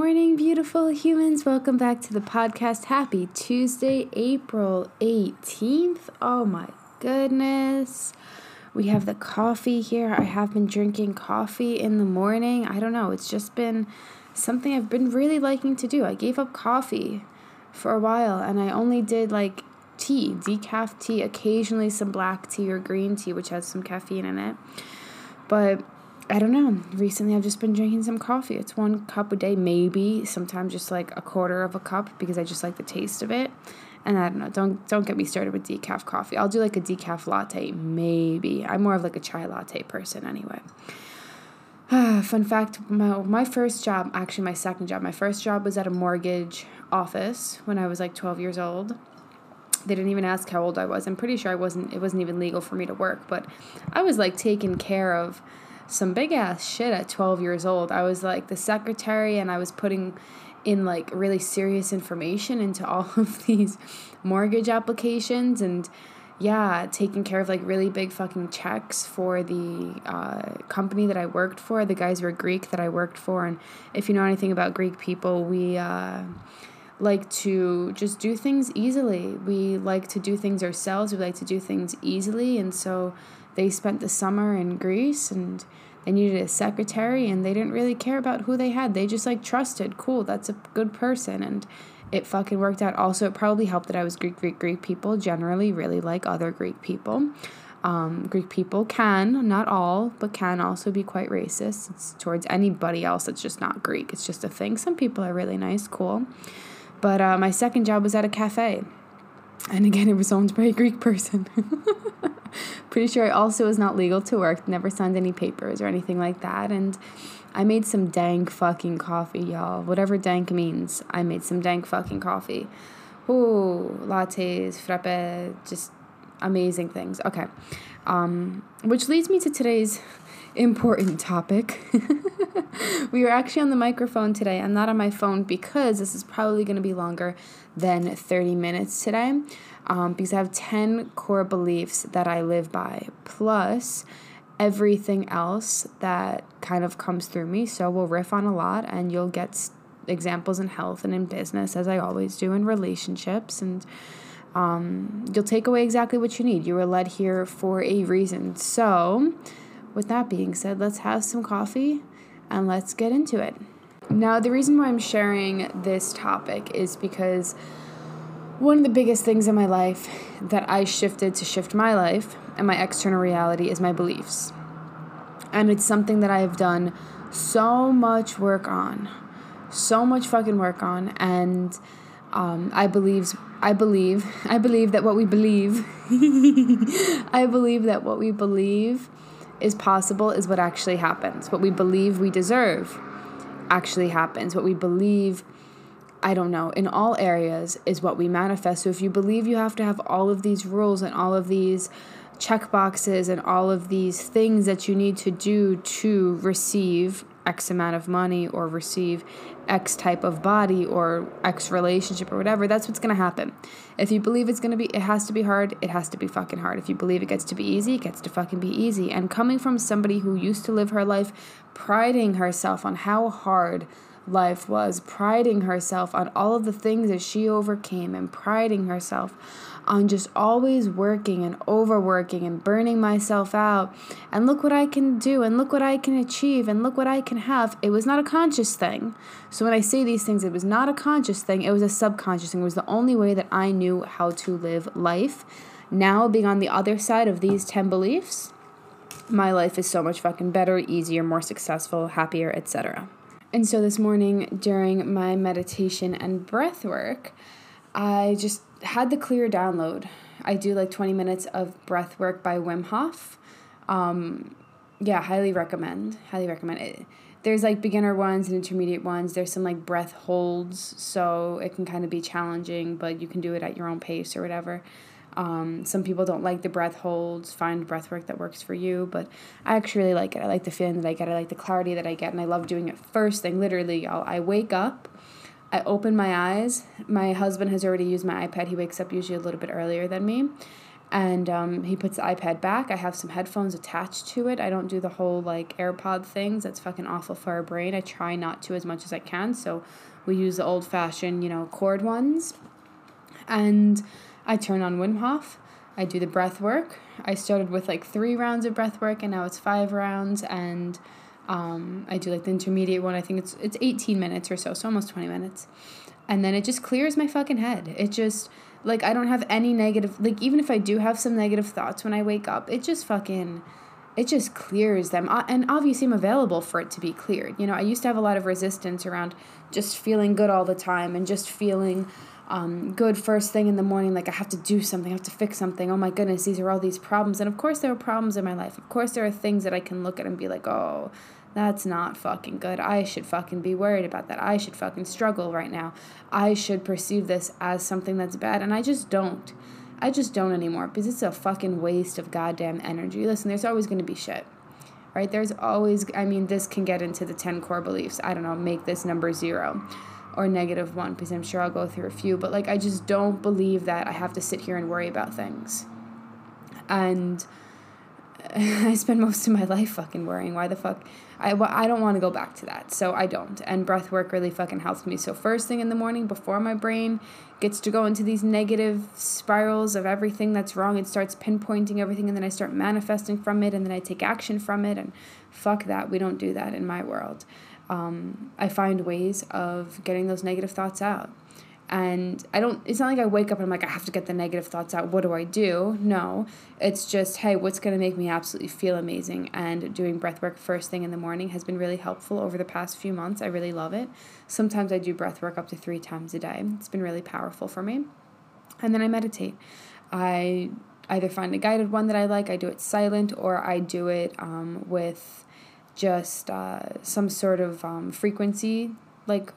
Morning, beautiful humans. Welcome back to the podcast. Happy Tuesday, April 18th. Oh my goodness. We have the coffee here. I have been drinking coffee in the morning. I don't know. It's just been something I've been really liking to do. I gave up coffee for a while and I only did like tea, decaf tea, occasionally some black tea or green tea, which has some caffeine in it. But I don't know. Recently, I've just been drinking some coffee. It's one cup a day, maybe sometimes just like a quarter of a cup because I just like the taste of it. And I don't know. Don't don't get me started with decaf coffee. I'll do like a decaf latte, maybe. I'm more of like a chai latte person anyway. Fun fact: my my first job, actually my second job, my first job was at a mortgage office when I was like 12 years old they didn't even ask how old I was. I'm pretty sure I wasn't it wasn't even legal for me to work, but I was like taking care of some big ass shit at 12 years old. I was like the secretary and I was putting in like really serious information into all of these mortgage applications and yeah, taking care of like really big fucking checks for the uh, company that I worked for. The guys were Greek that I worked for. And if you know anything about Greek people, we uh, like to just do things easily. We like to do things ourselves. We like to do things easily. And so they spent the summer in Greece and they needed a secretary and they didn't really care about who they had. They just like trusted, cool, that's a good person and it fucking worked out. Also, it probably helped that I was Greek, Greek, Greek people generally really like other Greek people. Um, Greek people can, not all, but can also be quite racist it's towards anybody else that's just not Greek. It's just a thing. Some people are really nice, cool. But uh, my second job was at a cafe. And again, it was owned by a Greek person. Pretty sure I also was not legal to work, never signed any papers or anything like that. And I made some dank fucking coffee, y'all. Whatever dank means, I made some dank fucking coffee. Ooh, lattes, frappe, just amazing things. Okay. Um, which leads me to today's important topic. we are actually on the microphone today. I'm not on my phone because this is probably going to be longer than 30 minutes today um, because I have 10 core beliefs that I live by, plus everything else that kind of comes through me. So we'll riff on a lot and you'll get examples in health and in business, as I always do, in relationships. And um, you'll take away exactly what you need. You were led here for a reason. So, with that being said, let's have some coffee and let's get into it. Now, the reason why I'm sharing this topic is because one of the biggest things in my life that I shifted to shift my life and my external reality is my beliefs. And it's something that I have done so much work on, so much fucking work on. And um, I believe, I believe, I believe that what we believe, I believe that what we believe is possible is what actually happens. What we believe we deserve actually happens. What we believe, I don't know, in all areas is what we manifest. So if you believe you have to have all of these rules and all of these check boxes and all of these things that you need to do to receive X amount of money or receive X type of body or X relationship or whatever, that's what's gonna happen. If you believe it's gonna be, it has to be hard, it has to be fucking hard. If you believe it gets to be easy, it gets to fucking be easy. And coming from somebody who used to live her life priding herself on how hard life was, priding herself on all of the things that she overcame, and priding herself on just always working and overworking and burning myself out. And look what I can do, and look what I can achieve, and look what I can have. It was not a conscious thing. So when I say these things, it was not a conscious thing, it was a subconscious thing. It was the only way that I knew how to live life. Now, being on the other side of these 10 beliefs, my life is so much fucking better, easier, more successful, happier, etc. And so this morning during my meditation and breath work, I just had the clear download. I do like 20 minutes of breath work by Wim Hof. Um, yeah, highly recommend. Highly recommend it. There's like beginner ones and intermediate ones. There's some like breath holds, so it can kind of be challenging, but you can do it at your own pace or whatever. Um, some people don't like the breath holds, find breath work that works for you, but I actually really like it. I like the feeling that I get, I like the clarity that I get, and I love doing it first thing. Literally, I'll, I wake up, I open my eyes. My husband has already used my iPad. He wakes up usually a little bit earlier than me. And um, he puts the iPad back. I have some headphones attached to it. I don't do the whole like AirPod things. That's fucking awful for our brain. I try not to as much as I can. So we use the old fashioned, you know, cord ones. And I turn on Wim Hof. I do the breath work. I started with like three rounds of breath work, and now it's five rounds. And um, I do like the intermediate one. I think it's it's eighteen minutes or so, so almost twenty minutes. And then it just clears my fucking head. It just like I don't have any negative like even if I do have some negative thoughts when I wake up, it just fucking it just clears them. And obviously, I'm available for it to be cleared. You know, I used to have a lot of resistance around just feeling good all the time and just feeling um, good first thing in the morning, like I have to do something, I have to fix something. Oh my goodness, these are all these problems. And of course, there are problems in my life. Of course, there are things that I can look at and be like, oh, that's not fucking good. I should fucking be worried about that. I should fucking struggle right now. I should perceive this as something that's bad. And I just don't. I just don't anymore because it's a fucking waste of goddamn energy. Listen, there's always going to be shit. Right? There's always, I mean, this can get into the 10 core beliefs. I don't know, make this number zero or negative one because I'm sure I'll go through a few. But like, I just don't believe that I have to sit here and worry about things. And I spend most of my life fucking worrying. Why the fuck? I, I don't want to go back to that. So I don't. And breath work really fucking helps me. So, first thing in the morning, before my brain gets to go into these negative spirals of everything that's wrong, it starts pinpointing everything. And then I start manifesting from it. And then I take action from it. And fuck that. We don't do that in my world um, I find ways of getting those negative thoughts out. And I don't, it's not like I wake up and I'm like, I have to get the negative thoughts out. What do I do? No, it's just, hey, what's going to make me absolutely feel amazing? And doing breath work first thing in the morning has been really helpful over the past few months. I really love it. Sometimes I do breath work up to three times a day. It's been really powerful for me. And then I meditate. I either find a guided one that I like, I do it silent, or I do it um, with just uh, some sort of um, frequency like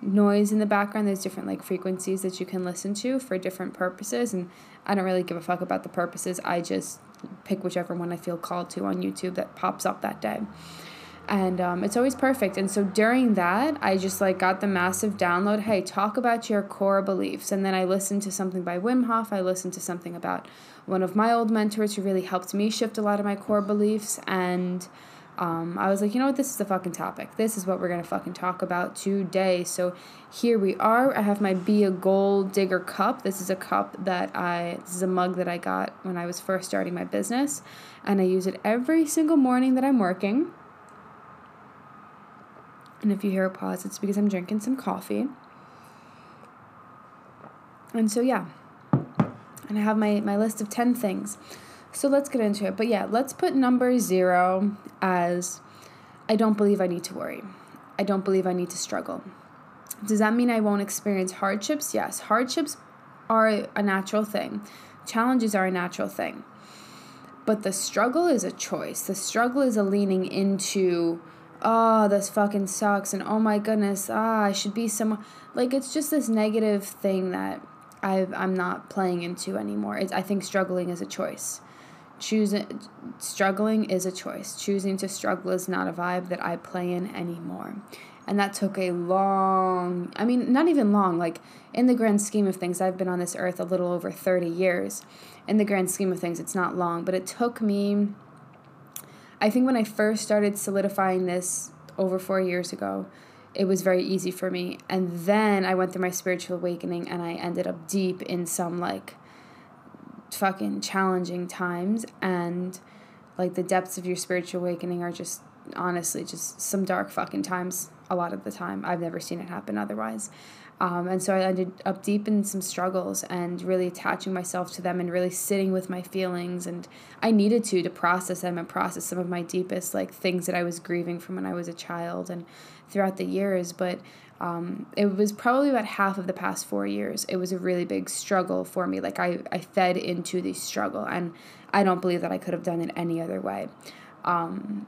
noise in the background. There's different like frequencies that you can listen to for different purposes and i don't really give a fuck about the purposes. I just pick whichever one i feel called to on youtube that pops up that day. And um, it's always perfect. And so during that i just like got the massive download hey talk about your core beliefs. And then i listened to something by wim hof. I listened to something about one of my old mentors who really helped me shift a lot of my core beliefs. And um, I was like, you know what, this is the fucking topic. This is what we're gonna fucking talk about today. So here we are. I have my Be a Gold Digger cup. This is a cup that I, this is a mug that I got when I was first starting my business, and I use it every single morning that I'm working. And if you hear a pause, it's because I'm drinking some coffee. And so, yeah. And I have my, my list of 10 things so let's get into it. But yeah, let's put number zero as I don't believe I need to worry. I don't believe I need to struggle. Does that mean I won't experience hardships? Yes, hardships are a natural thing, challenges are a natural thing. But the struggle is a choice. The struggle is a leaning into, oh, this fucking sucks, and oh my goodness, ah, I should be someone. Like, it's just this negative thing that i I'm not playing into anymore. It's, I think struggling is a choice choosing struggling is a choice. Choosing to struggle is not a vibe that i play in anymore. And that took a long i mean not even long like in the grand scheme of things i've been on this earth a little over 30 years. In the grand scheme of things it's not long but it took me i think when i first started solidifying this over 4 years ago it was very easy for me. And then i went through my spiritual awakening and i ended up deep in some like fucking challenging times and like the depths of your spiritual awakening are just honestly just some dark fucking times a lot of the time. I've never seen it happen otherwise. Um, and so I ended up deep in some struggles and really attaching myself to them and really sitting with my feelings. And I needed to to process them and process some of my deepest like things that I was grieving from when I was a child and throughout the years. But um, it was probably about half of the past four years. It was a really big struggle for me. Like I, I fed into the struggle, and I don't believe that I could have done it any other way. Um,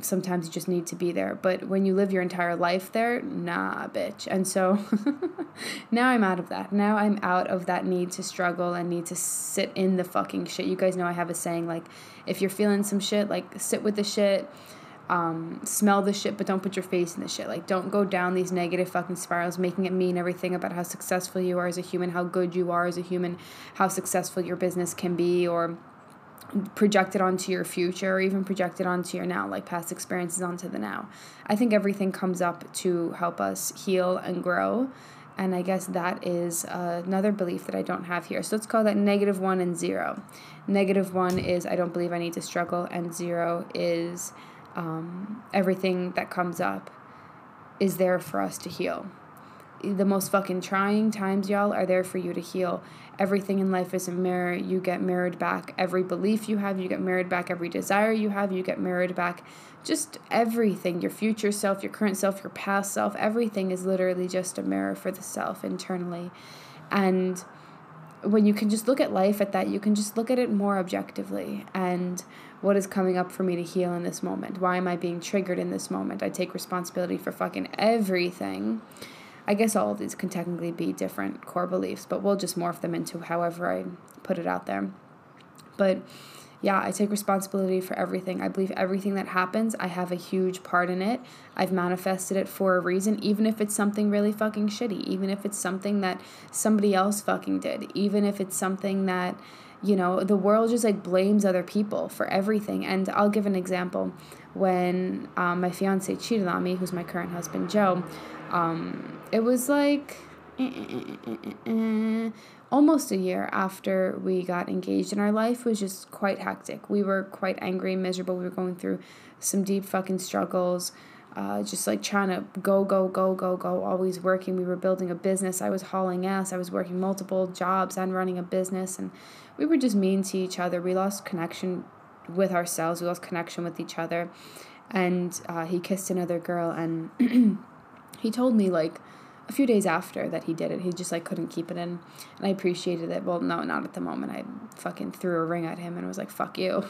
sometimes you just need to be there. But when you live your entire life there, nah, bitch. And so now I'm out of that. Now I'm out of that need to struggle and need to sit in the fucking shit. You guys know I have a saying like, if you're feeling some shit, like sit with the shit. Um, smell the shit, but don't put your face in the shit. Like, don't go down these negative fucking spirals, making it mean everything about how successful you are as a human, how good you are as a human, how successful your business can be, or projected onto your future or even projected onto your now, like past experiences onto the now. I think everything comes up to help us heal and grow. And I guess that is uh, another belief that I don't have here. So let's call that negative one and zero. Negative one is I don't believe I need to struggle, and zero is um, everything that comes up is there for us to heal the most fucking trying times, y'all, are there for you to heal. Everything in life is a mirror. You get mirrored back. Every belief you have, you get mirrored back. Every desire you have, you get mirrored back. Just everything your future self, your current self, your past self, everything is literally just a mirror for the self internally. And when you can just look at life at that, you can just look at it more objectively. And what is coming up for me to heal in this moment? Why am I being triggered in this moment? I take responsibility for fucking everything I guess all of these can technically be different core beliefs, but we'll just morph them into however I put it out there. But yeah, I take responsibility for everything. I believe everything that happens, I have a huge part in it. I've manifested it for a reason, even if it's something really fucking shitty, even if it's something that somebody else fucking did, even if it's something that, you know, the world just like blames other people for everything. And I'll give an example. When um, my fiance cheated on me, who's my current husband, Joe, um, it was like eh, eh, eh, almost a year after we got engaged, and our life was just quite hectic. We were quite angry, miserable. We were going through some deep fucking struggles. Uh, just like trying to go, go, go, go, go, always working. We were building a business. I was hauling ass. I was working multiple jobs and running a business. And we were just mean to each other. We lost connection with ourselves. We lost connection with each other. And uh, he kissed another girl. And he told me, like, a few days after that he did it, he just like couldn't keep it in. And I appreciated it. Well, no, not at the moment. I fucking threw a ring at him and was like, fuck you.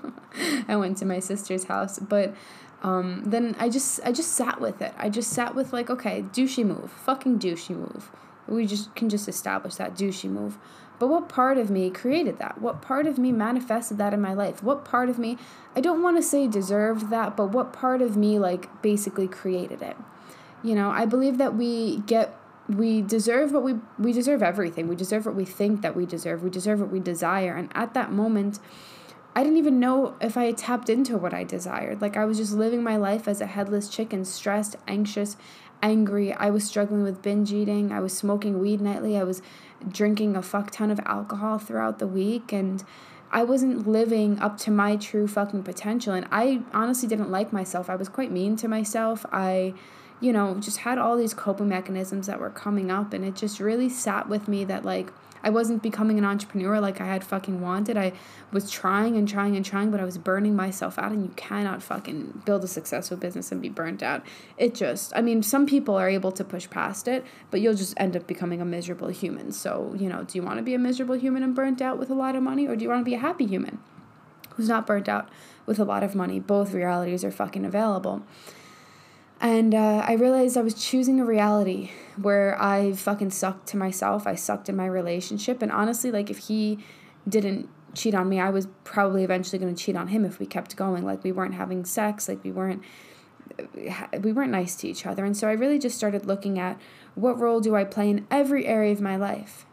I went to my sister's house. But um, then I just I just sat with it. I just sat with like, okay, douchey move. Fucking douchey move. We just can just establish that douchey move. But what part of me created that? What part of me manifested that in my life? What part of me, I don't want to say deserved that, but what part of me like basically created it? You know, I believe that we get we deserve what we we deserve everything. We deserve what we think that we deserve. We deserve what we desire. And at that moment, I didn't even know if I had tapped into what I desired. Like I was just living my life as a headless chicken, stressed, anxious, angry. I was struggling with binge eating. I was smoking weed nightly. I was drinking a fuck ton of alcohol throughout the week and I wasn't living up to my true fucking potential and I honestly didn't like myself. I was quite mean to myself. I you know, just had all these coping mechanisms that were coming up. And it just really sat with me that, like, I wasn't becoming an entrepreneur like I had fucking wanted. I was trying and trying and trying, but I was burning myself out. And you cannot fucking build a successful business and be burnt out. It just, I mean, some people are able to push past it, but you'll just end up becoming a miserable human. So, you know, do you want to be a miserable human and burnt out with a lot of money, or do you want to be a happy human who's not burnt out with a lot of money? Both realities are fucking available. And uh, I realized I was choosing a reality where I fucking sucked to myself. I sucked in my relationship. And honestly, like, if he didn't cheat on me, I was probably eventually going to cheat on him if we kept going. Like, we weren't having sex, like, we weren't. We weren't nice to each other. And so I really just started looking at what role do I play in every area of my life?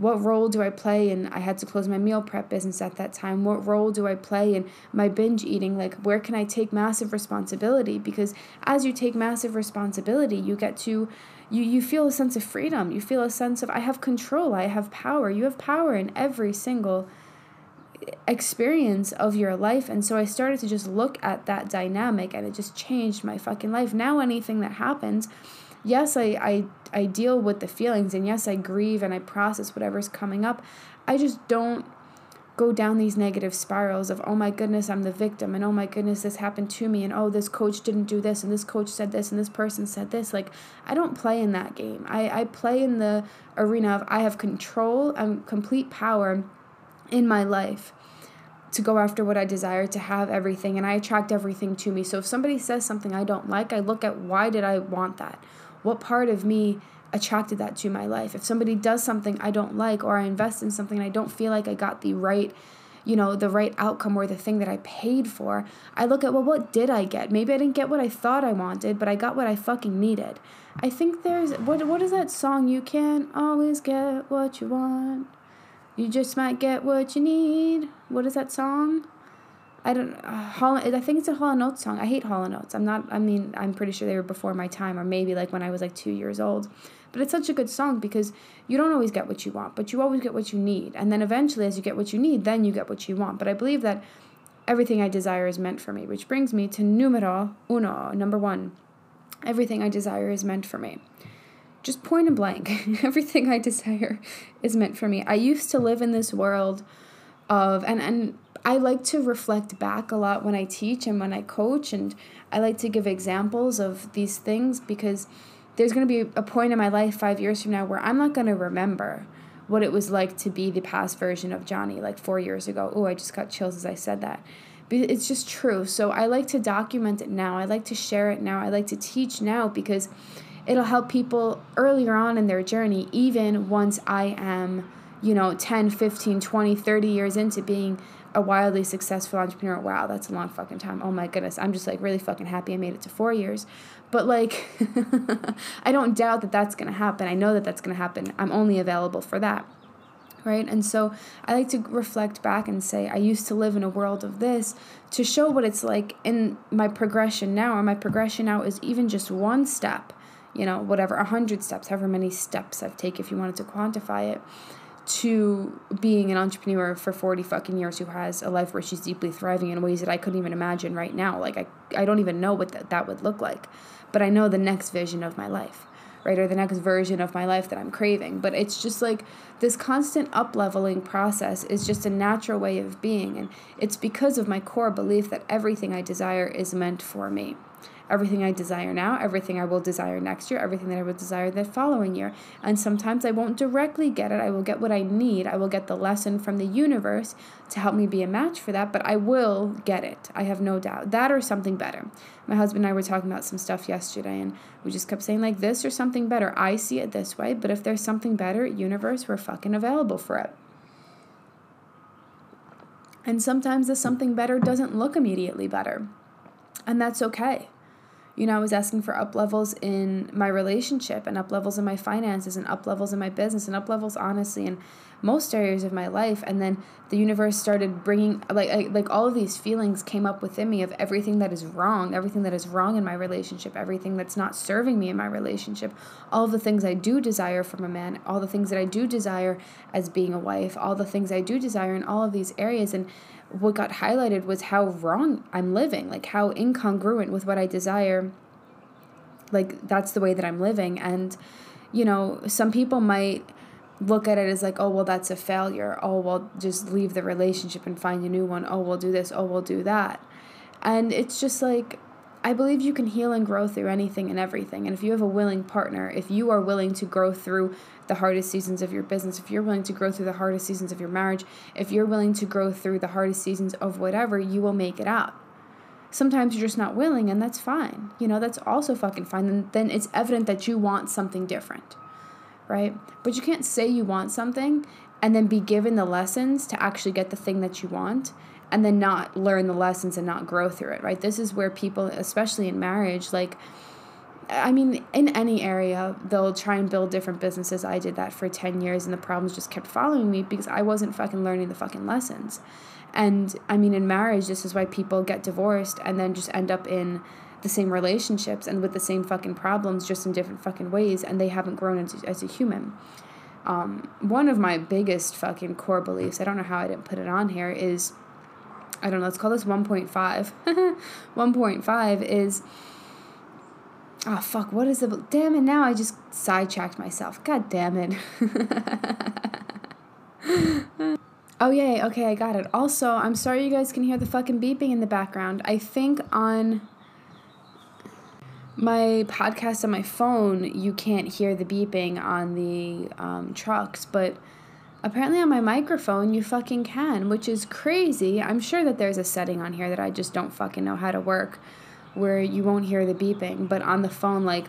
What role do I play And I had to close my meal prep business at that time? What role do I play in my binge eating? Like where can I take massive responsibility? Because as you take massive responsibility, you get to you you feel a sense of freedom. You feel a sense of I have control, I have power. You have power in every single experience of your life and so I started to just look at that dynamic and it just changed my fucking life. Now anything that happens yes, I, I, I deal with the feelings and yes, I grieve and I process whatever's coming up. I just don't go down these negative spirals of, oh my goodness, I'm the victim, and oh my goodness, this happened to me, and oh, this coach didn't do this, and this coach said this, and this person said this. Like, I don't play in that game. I, I play in the arena of I have control and complete power in my life to go after what I desire, to have everything, and I attract everything to me. So if somebody says something I don't like, I look at why did I want that? What part of me attracted that to my life? If somebody does something I don't like, or I invest in something I don't feel like I got the right you know, the right outcome or the thing that I paid for, I look at, well, what did I get? Maybe I didn't get what I thought I wanted, but I got what I fucking needed. I think there's, what, what is that song? You can't always get what you want. You just might get what you need. What is that song? I don't. Uh, I think it's a Hall & Oates song. I hate Hall & Oates. I'm not. I mean, I'm pretty sure they were before my time, or maybe like when I was like two years old. But it's such a good song because you don't always get what you want, but you always get what you need. And then eventually, as you get what you need, then you get what you want. But I believe that everything I desire is meant for me, which brings me to numero uno, number one. Everything I desire is meant for me. Just point and blank. everything I desire is meant for me. I used to live in this world of, and, and I like to reflect back a lot when I teach and when I coach, and I like to give examples of these things because there's going to be a point in my life five years from now where I'm not going to remember what it was like to be the past version of Jonnie like four years ago. Oh, I just got chills as I said that. But it's just true. So I like to document it now. I like to share it now. I like to teach now because it'll help people earlier on in their journey, even once I am, you know, 10, 15, 20, 30 years into being a wildly successful entrepreneur. Wow, that's a long fucking time. Oh my goodness. I'm just like really fucking happy I made it to four years. But like, I don't doubt that that's going to happen. I know that that's going to happen. I'm only available for that. Right. And so I like to reflect back and say, I used to live in a world of this to show what it's like in my progression now, or my progression now is even just one step, you know, whatever, a hundred steps, however many steps I've taken, if you wanted to quantify it to being an entrepreneur for 40 fucking years who has a life where she's deeply thriving in ways that I couldn't even imagine right now. Like, I, I don't even know what that, that would look like, but I know the next vision of my life, right? Or the next version of my life that I'm craving. But it's just like this constant up leveling process is just a natural way of being. And it's because of my core belief that everything I desire is meant for me everything I desire now, everything I will desire next year, everything that I will desire the following year. And sometimes I won't directly get it. I will get what I need. I will get the lesson from the universe to help me be a match for that, but I will get it. I have no doubt. That or something better. My husband and I were talking about some stuff yesterday and we just kept saying like this or something better. I see it this way, but if there's something better, universe, we're fucking available for it. And sometimes the something better doesn't look immediately better. And that's okay you know, I was asking for up levels in my relationship and up levels in my finances and up levels in my business and up levels, honestly, in most areas of my life. And then the universe started bringing, like, like all of these feelings came up within me of everything that is wrong, everything that is wrong in my relationship, everything that's not serving me in my relationship, all the things I do desire from a man, all the things that I do desire as being a wife, all the things I do desire in all of these areas. And what got highlighted was how wrong I'm living, like how incongruent with what I desire. Like that's the way that I'm living. And, you know, some people might look at it as like, oh, well, that's a failure. Oh, well, just leave the relationship and find a new one. Oh, we'll do this. Oh, we'll do that. And it's just like, I believe you can heal and grow through anything and everything. And if you have a willing partner, if you are willing to grow through the hardest seasons of your business, if you're willing to grow through the hardest seasons of your marriage, if you're willing to grow through the hardest seasons of whatever, you will make it out. Sometimes you're just not willing, and that's fine. You know, that's also fucking fine. Then it's evident that you want something different, right? But you can't say you want something and then be given the lessons to actually get the thing that you want and then not learn the lessons and not grow through it, right? This is where people, especially in marriage, like, I mean, in any area, they'll try and build different businesses. I did that for 10 years, and the problems just kept following me because I wasn't fucking learning the fucking lessons. And I mean, in marriage, this is why people get divorced and then just end up in the same relationships and with the same fucking problems, just in different fucking ways, and they haven't grown as, as a human. Um, one of my biggest fucking core beliefs, I don't know how I didn't put it on here, is I don't know, let's call this 1.5. 1.5 is Oh fuck, what is it? Damn it, now I just sidetracked myself. God damn it. oh yay, okay, I got it. Also, I'm sorry you guys can hear the fucking beeping in the background. I think on my podcast on my phone, you can't hear the beeping on the um, trucks, but Apparently, on my microphone, you fucking can, which is crazy. I'm sure that there's a setting on here that I just don't fucking know how to work where you won't hear the beeping. But on the phone, like,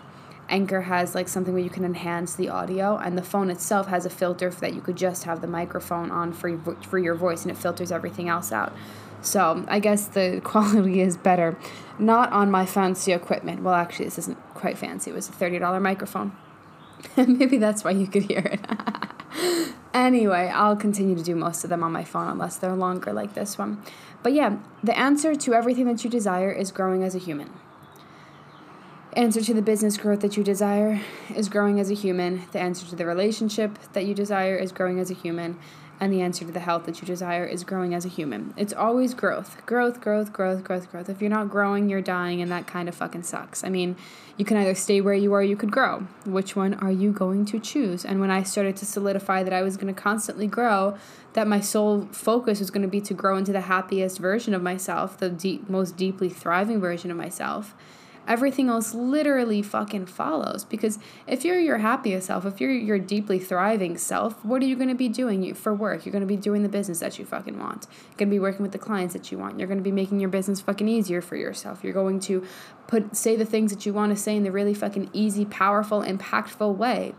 Anchor has like something where you can enhance the audio, and the phone itself has a filter that you could just have the microphone on for your, for your voice, and it filters everything else out. So I guess the quality is better. Not on my fancy equipment. Well, actually, this isn't quite fancy. It was a thirty dollar microphone. Maybe that's why you could hear it. anyway, I'll continue to do most of them on my phone unless they're longer like this one. But yeah, the answer to everything that you desire is growing as a human. Answer to the business growth that you desire is growing as a human. The answer to the relationship that you desire is growing as a human. And the answer to the health that you desire is growing as a human. It's always growth. Growth, growth, growth, growth, growth. If you're not growing, you're dying, and that kind of fucking sucks. I mean, you can either stay where you are, you could grow. Which one are you going to choose? And when I started to solidify that I was going to constantly grow, that my sole focus was going to be to grow into the happiest version of myself, the deep, most deeply thriving version of myself everything else literally fucking follows. Because if you're your happiest self if you're your deeply thriving self what are you going to be doing for work? You're going to be doing the business that you fucking want. You're going to be working with the clients that you want. You're going to be making your business fucking easier for yourself. You're going to put say the things that you want to say in the really fucking easy powerful impactful way.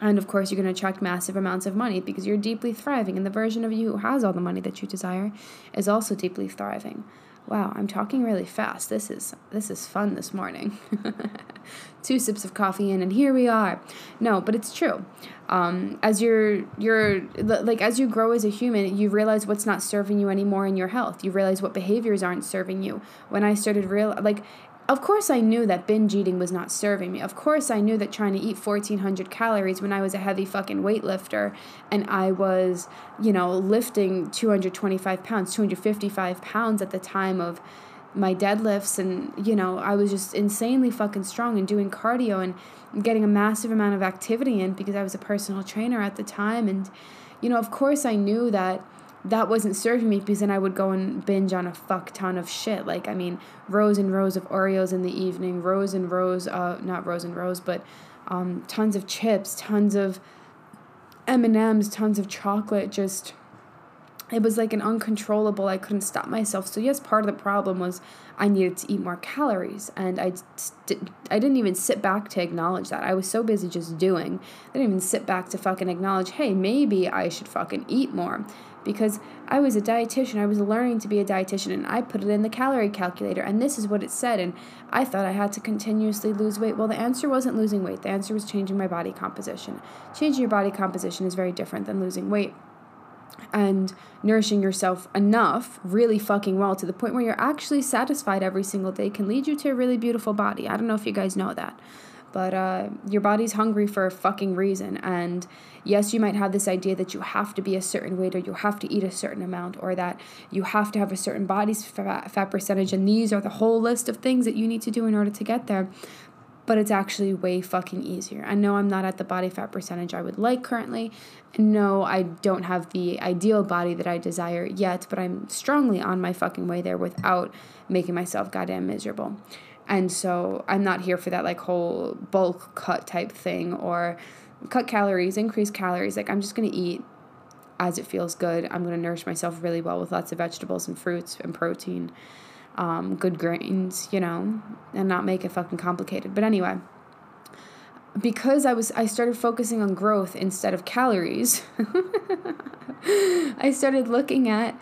And of course, you're going to attract massive amounts of money because you're deeply thriving, and the version of you who has all the money that you desire is also deeply thriving. Wow, I'm talking really fast. This is this is fun this morning. Two sips of coffee in, and here we are. No, but it's true. Um, as you're you're like as you grow as a human, you realize what's not serving you anymore in your health. You realize what behaviors aren't serving you. When I started real like of course, I knew that binge eating was not serving me. Of course, I knew that trying to eat 1,400 calories when I was a heavy fucking weightlifter and I was, you know, lifting 225 pounds, 255 pounds at the time of my deadlifts. And, you know, I was just insanely fucking strong and doing cardio and getting a massive amount of activity in because I was a personal trainer at the time. And, you know, of course, I knew that that wasn't serving me because then I would go and binge on a fuck ton of shit. Like, I mean, rows and rows of Oreos in the evening, rows and rows, uh, not rows and rows, but um, tons of chips, tons of M&Ms, tons of chocolate, just it was like an uncontrollable i couldn't stop myself. So yes part of the problem was i needed to eat more calories and i i didn't even sit back to acknowledge that. I was so busy just doing. I didn't even sit back to fucking acknowledge hey maybe i should fucking eat more because I was a dietitian. I was learning to be a dietitian and I put it in the calorie calculator and this is what it said and I thought I had to continuously lose weight. Well, the answer wasn't losing weight. The answer was changing my body composition. Changing your body composition is very different than losing weight. And nourishing yourself enough, really fucking well, to the point where you're actually satisfied every single day can lead you to a really beautiful body. I don't know if you guys know that but uh, your body's hungry for a fucking reason. And yes, you might have this idea that you have to be a certain weight or you have to eat a certain amount or that you have to have a certain body fat, fat percentage. And these are the whole list of things that you need to do in order to get there. But it's actually way fucking easier. I know I'm not at the body fat percentage I would like currently. No, I don't have the ideal body that I desire yet, but I'm strongly on my fucking way there without making myself goddamn miserable. And so I'm not here for that like whole bulk cut type thing or cut calories, increase calories. Like I'm just going to eat as it feels good. I'm going to nourish myself really well with lots of vegetables and fruits and protein, um, good grains, you know, and not make it fucking complicated. But anyway, because I was I started focusing on growth instead of calories, I started looking at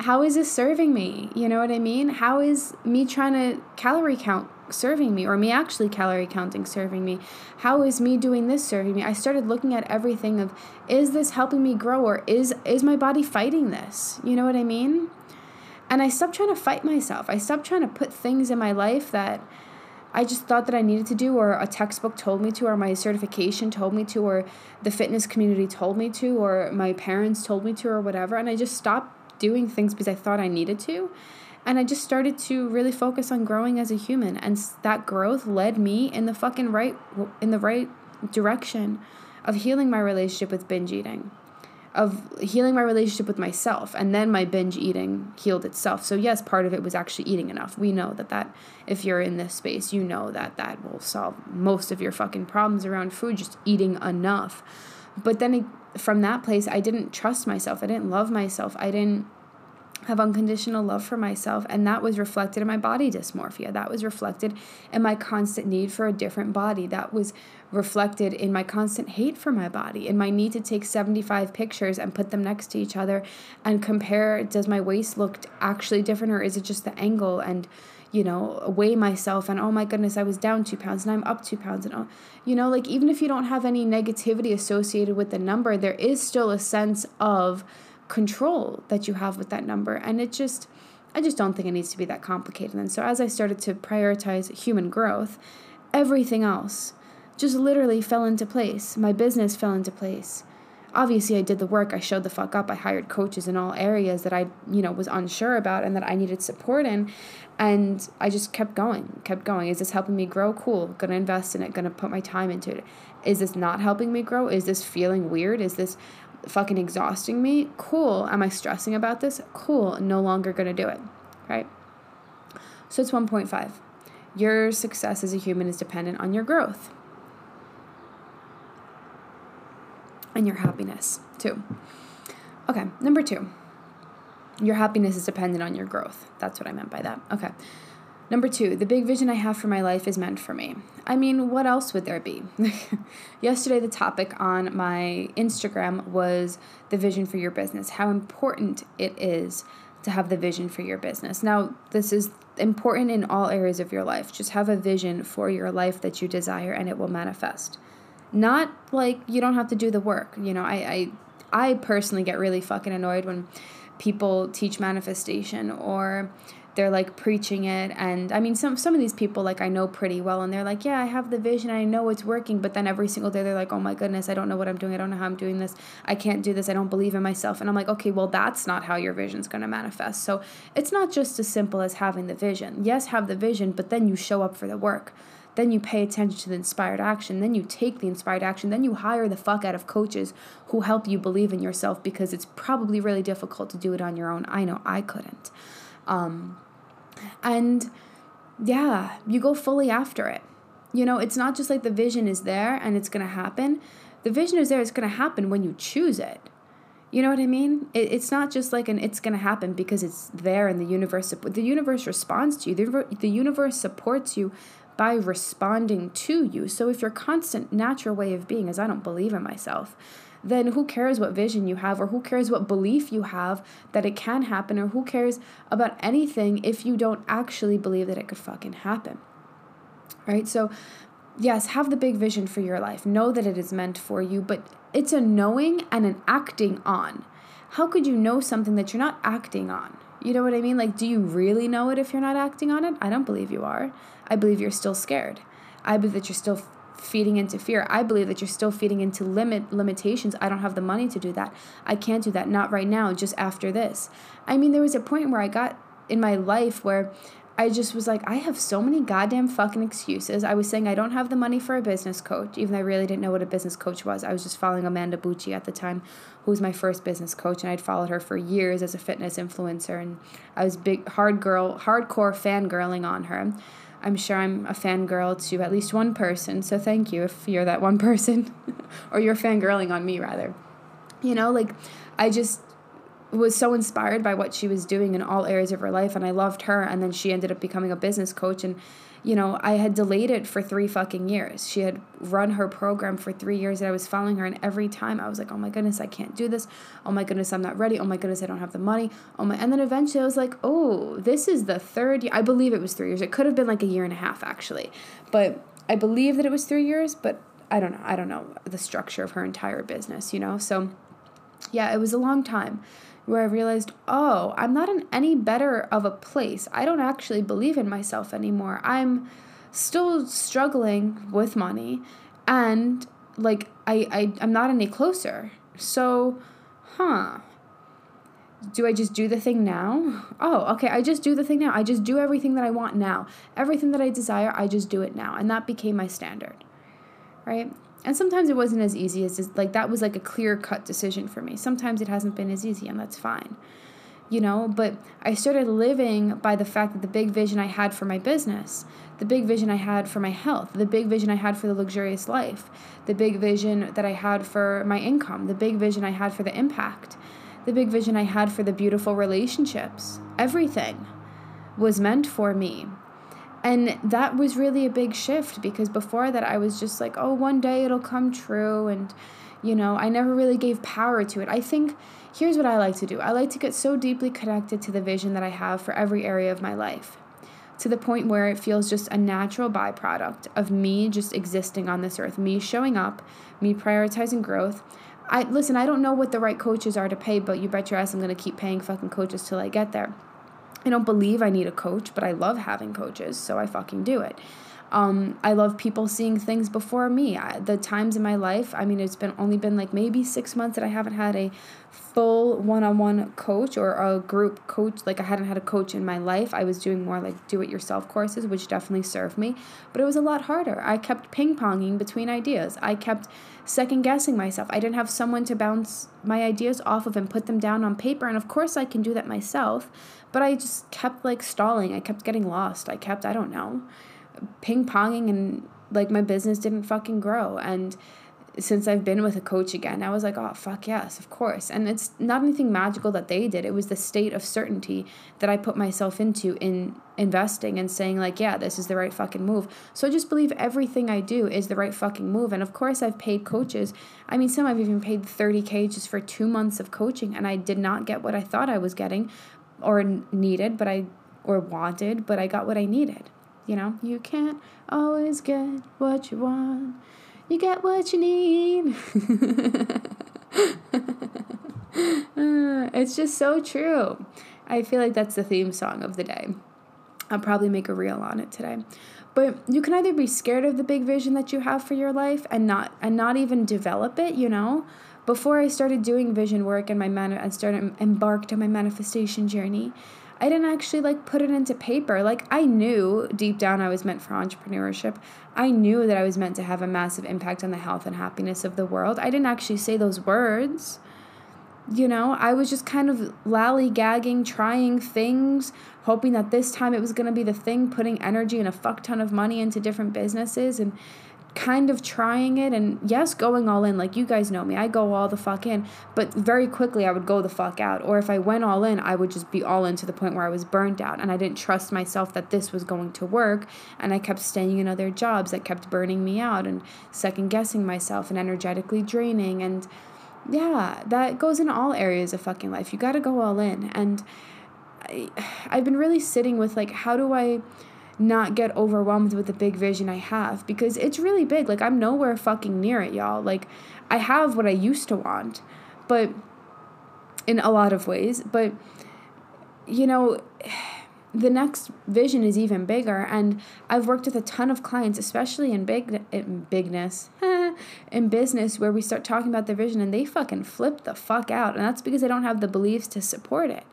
how is this serving me? You know what I mean? How is me trying to calorie count serving me or me actually calorie counting serving me? How is me doing this serving me? I started looking at everything of is this helping me grow or is is my body fighting this? You know what I mean? And I stopped trying to fight myself. I stopped trying to put things in my life that I just thought that I needed to do, or a textbook told me to, or my certification told me to, or the fitness community told me to, or my parents told me to, or whatever. And I just stopped doing things because I thought I needed to. And I just started to really focus on growing as a human. And that growth led me in the fucking right, in the right direction of healing my relationship with binge eating, of healing my relationship with myself. And then my binge eating healed itself. So, yes, part of it was actually eating enough. We know that, that if you're in this space, you know that that will solve most of your fucking problems around food, just eating enough. But then from that place, I didn't trust myself. I didn't love myself. I didn't have unconditional love for myself. And that was reflected in my body dysmorphia. That was reflected in my constant need for a different body. That was reflected in my constant hate for my body, in my need to take 75 pictures and put them next to each other and compare does my waist look actually different or is it just the angle and you know weigh myself and oh my goodness i was down two pounds and i'm up two pounds and oh you know like even if you don't have any negativity associated with the number there is still a sense of control that you have with that number. And it just, I just don't think it needs to be that complicated. And so as I started to prioritize human growth, everything else just literally fell into place. My business fell into place. Obviously, I did the work. I showed the fuck up. I hired coaches in all areas that I, you know, was unsure about and that I needed support in. And I just kept going, kept going. Is this helping me grow? Cool. Gonna invest in it. Gonna put my time into it. Is this not helping me grow? Is this feeling weird? Is this fucking exhausting me? Cool. Am I stressing about this? Cool. No longer to do it. Right? So it's 1.5. Your success as a human is dependent on your growth and your happiness, too. Okay, number two. Your happiness is dependent on your growth. That's what I meant by that. Okay. Number two, the big vision I have for my life is meant for me. I mean, what else would there be? Yesterday, the topic on my Instagram was the vision for your business, how important it is to have the vision for your business. Now, this is important in all areas of your life. Just have a vision for your life that you desire and it will manifest. Not like you don't have to do the work. You know, I I, I personally get really fucking annoyed when people teach manifestation or they're like preaching it. And i mean some some of these people like i know pretty well and they're like yeah i have the vision. I know it's working. But then every single day they're like oh my goodness i don't know what i'm doing. I don't know how i'm doing this. I can't do this. I don't believe in myself. And i'm like okay well that's not how your vision's going to manifest. So it's not just as simple as having the vision. Yes have the vision but then you show up for the work then you pay attention to the inspired action then you take the inspired action then you hire the fuck out of coaches who help you believe in yourself because it's probably really difficult to do it on your own i know i couldn't um, and yeah, you go fully after it. You know, it's not just like the vision is there and it's going to happen. The vision is there, it's going to happen when you choose it. You know what I mean? It, it's not just like an it's going to happen because it's there and the universe the universe responds to you. The, the universe supports you by responding to you. So if your constant natural way of being is I don't believe in myself, then who cares what vision you have or who cares what belief you have that it can happen or who cares about anything if you don't actually believe that it could fucking happen. Right? So, yes, have the big vision for your life. Know that it is meant for you, but it's a knowing and an acting on. How could you know something that you're not acting on? You know what I mean? Like, do you really know it if you're not acting on it? I don't believe you are. I believe you're still scared. I believe that you're still feeding into fear. I believe that you're still feeding into limit limitations. I don't have the money to do that. I can't do that. Not right now, just after this. I mean, there was a point where I got in my life where I just was like, I have so many goddamn fucking excuses. I was saying I don't have the money for a business coach, even though I really didn't know what a business coach was. I was just following Amanda Bucci at the time, who was my first business coach, and I'd followed her for years as a fitness influencer, and I was big hard girl, hardcore fangirling on her. I'm sure I'm a fangirl to at least one person. So thank you if you're that one person, or you're fangirling on me, rather. You know, like I just was so inspired by what she was doing in all areas of her life, and I loved her. And then she ended up becoming a business coach, and you know, I had delayed it for three fucking years. She had run her program for three years and I was following her. And every time I was like, oh my goodness, I can't do this. Oh my goodness, I'm not ready. Oh my goodness, I don't have the money. Oh my, and then eventually I was like, oh, this is the third year. I believe it was three years. It could have been like a year and a half actually. But I believe that it was three years, but I don't know. I don't know the structure of her entire business, you know? So yeah, it was a long time where I realized, oh, I'm not in any better of a place. I don't actually believe in myself anymore. I'm still struggling with money and like I, I I'm not any closer. So, huh. Do I just do the thing now? Oh, okay, I just do the thing now. I just do everything that I want now. Everything that I desire, I just do it now. And that became my standard. Right? And sometimes it wasn't as easy as like that was like a clear cut decision for me. Sometimes it hasn't been as easy, and that's fine. you know, but I started living by the fact that the big vision I had for my business, the big vision I had for my health, the big vision I had for the luxurious life, the big vision that I had for my income, the big vision I had for the impact, the big vision I had for the beautiful relationships, everything was meant for me. And that was really a big shift because before that I was just like, oh, one day it'll come true. And, you know, I never really gave power to it. I think here's what I like to do I like to get so deeply connected to the vision that I have for every area of my life to the point where it feels just a natural byproduct of me just existing on this earth, me showing up, me prioritizing growth. I listen, I don't know what the right coaches are to pay, but you bet your ass I'm gonna keep paying fucking coaches till I get there. I don't believe I need a coach, but I love having coaches, so I fucking do it. Um, I love people seeing things before me. I, the times in my life, I mean, it's been only been like maybe six months that I haven't had a full one-on-one coach or a group coach. Like I hadn't had a coach in my life. I was doing more like do-it-yourself courses, which definitely served me, but it was a lot harder. I kept ping-ponging between ideas. I kept second guessing myself. I didn't have someone to bounce my ideas off of and put them down on paper. And of course, I can do that myself, but I just kept like stalling. I kept getting lost. I kept, I don't know ping ponging and like my business didn't fucking grow. And since I've been with a coach again, I was like, oh, fuck yes, of course. And it's not anything magical that they did. It was the state of certainty that I put myself into in investing and saying, like, yeah, this is the right fucking move. So I just believe everything I do is the right fucking move. And of course, I've paid coaches. I mean, some I've even paid 30K just for two months of coaching, and I did not get what I thought I was getting or needed, but I, or wanted, but I got what I needed. You know, you can't always get what you want. You get what you need. it's just so true. I feel like that's the theme song of the day. I'll probably make a reel on it today. But you can either be scared of the big vision that you have for your life and not and not even develop it, you know? Before I started doing vision work and my man and started embarked on my manifestation journey, I didn't actually like put it into paper. Like I knew deep down I was meant for entrepreneurship. I knew that I was meant to have a massive impact on the health and happiness of the world. I didn't actually say those words. You know, I was just kind of lollygagging, trying things, hoping that this time it was going to be the thing, putting energy and a fuck ton of money into different businesses and kind of trying it and yes going all in. Like you guys know me. I go all the fuck in. But very quickly i would go the fuck out. Or if i went all in i would just be all in to the point where i was burnt out and i didn't trust myself that this was going to work. And i kept staying in other jobs that kept burning me out and second guessing myself and energetically draining. And yeah that goes in all areas of fucking life. You got to go all in. And I, i've been really sitting with like how do i not get overwhelmed with the big vision I have because it's really big. Like I'm nowhere fucking near it, y'all. Like I have what I used to want, but in a lot of ways, but you know, the next vision is even bigger and I've worked with a ton of clients, especially in big in bigness, in business where we start talking about the vision and they fucking flip the fuck out and that's because they don't have the beliefs to support it.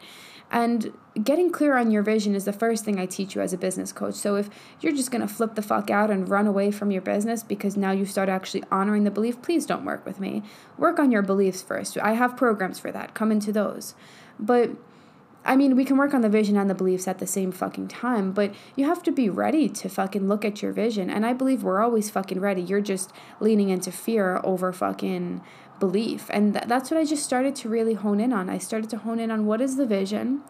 And getting clear on your vision is the first thing I teach you as a business coach. So if you're just going to flip the fuck out and run away from your business because now you start actually honoring the belief, please don't work with me. Work on your beliefs first. I have programs for that. Come into those. But I mean, we can work on the vision and the beliefs at the same fucking time, but you have to be ready to fucking look at your vision. And I believe we're always fucking ready. You're just leaning into fear over fucking belief. And th- that's what I just started to really hone in on. I started to hone in on what is the vision?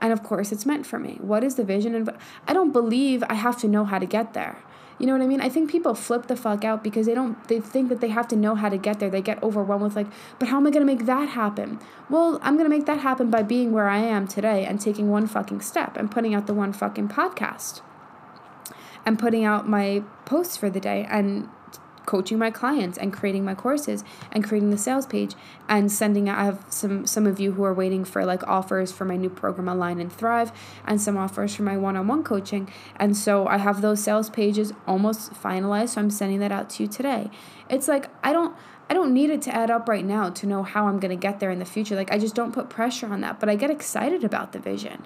And of course, it's meant for me. What is the vision? And I don't believe I have to know how to get there. You know what I mean? I think people flip the fuck out because they don't they think that they have to know how to get there. They get overwhelmed with like, but how am I going to make that happen? Well, I'm going to make that happen by being where I am today and taking one fucking step and putting out the one fucking podcast and putting out my posts for the day and coaching my clients and creating my courses and creating the sales page and sending out I have some some of you who are waiting for like offers for my new program Align and Thrive and some offers for my one-on-one coaching and so I have those sales pages almost finalized so I'm sending that out to you today. It's like I don't I don't need it to add up right now to know how I'm going to get there in the future. Like I just don't put pressure on that, but I get excited about the vision.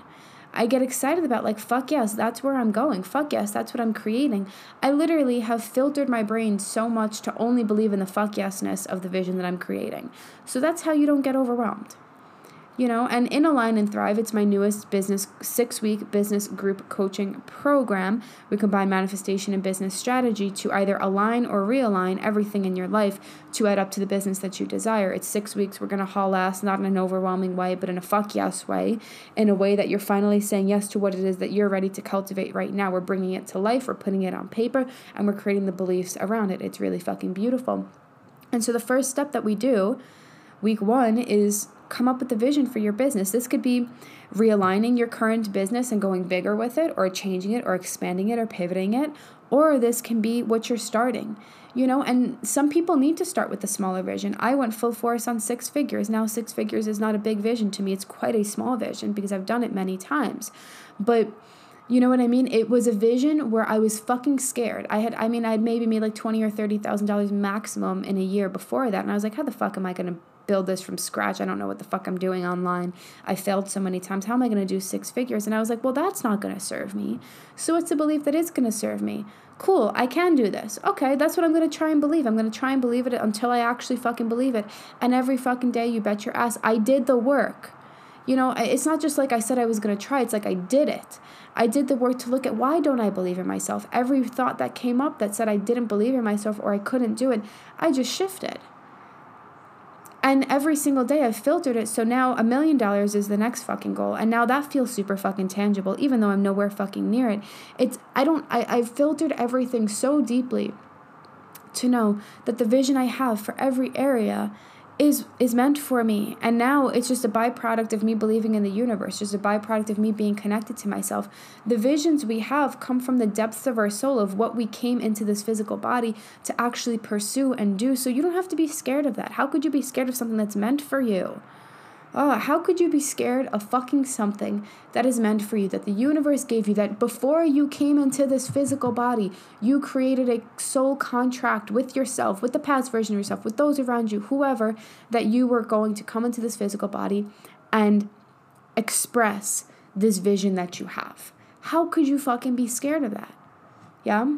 I get excited about like fuck yes, that's where I'm going. Fuck yes, that's what I'm creating. I literally have filtered my brain so much to only believe in the fuck yesness of the vision that I'm creating. So that's how you don't get overwhelmed. You know and in align and thrive it's my newest business six week business group coaching program. We combine manifestation and business strategy to either align or realign everything in your life to add up to the business that you desire. It's six weeks we're going to haul ass not in an overwhelming way but in a fuck yes way in a way that you're finally saying yes to what it is that you're ready to cultivate right now. We're bringing it to life we're putting it on paper and we're creating the beliefs around it. It's really fucking beautiful. And so the first step that we do week one is come up with a vision for your business. This could be realigning your current business and going bigger with it, or changing it, or expanding it, or pivoting it. Or this can be what you're starting, you know. And some people need to start with a smaller vision. I went full force on six figures. Now, six figures is not a big vision to me, it's quite a small vision because I've done it many times. But you know what I mean? It was a vision where I was fucking scared. I had, I mean, I had maybe made like twenty or thirty thousand dollars maximum in a year before that, and I was like, how the fuck am I gonna build this from scratch. I don't know what the fuck I'm doing online. I failed so many times. How am I going to do six figures? And I was like, well, that's not going to serve me. So what's the belief that is going to serve me? Cool, I can do this. Okay, that's what I'm going to try and believe. I'm going to try and believe it until I actually fucking believe it. And every fucking day, you bet your ass, I did the work. You know, it's not just like I said I was going to try, it's like I did it. I did the work to look at why don't I believe in myself? Every thought that came up that said I didn't believe in myself or I couldn't do it, I just shifted. And every single day I've filtered it. So now a million dollars is the next fucking goal. And now that feels super fucking tangible, even though I'm nowhere fucking near it. It's, I don't, I, I've filtered everything so deeply to know that the vision I have for every area is is meant for me. And now it's just a byproduct of me believing in the universe just a byproduct of me being connected to myself. The visions we have come from the depths of our soul of what we came into this physical body to actually pursue and do. So you don't have to be scared of that. How could you be scared of something that's meant for you Oh, how could you be scared of fucking something that is meant for you, that the universe gave you, that before you came into this physical body, you created a soul contract with yourself, with the past version of yourself, with those around you, whoever, that you were going to come into this physical body and express this vision that you have? How could you fucking be scared of that? Yeah?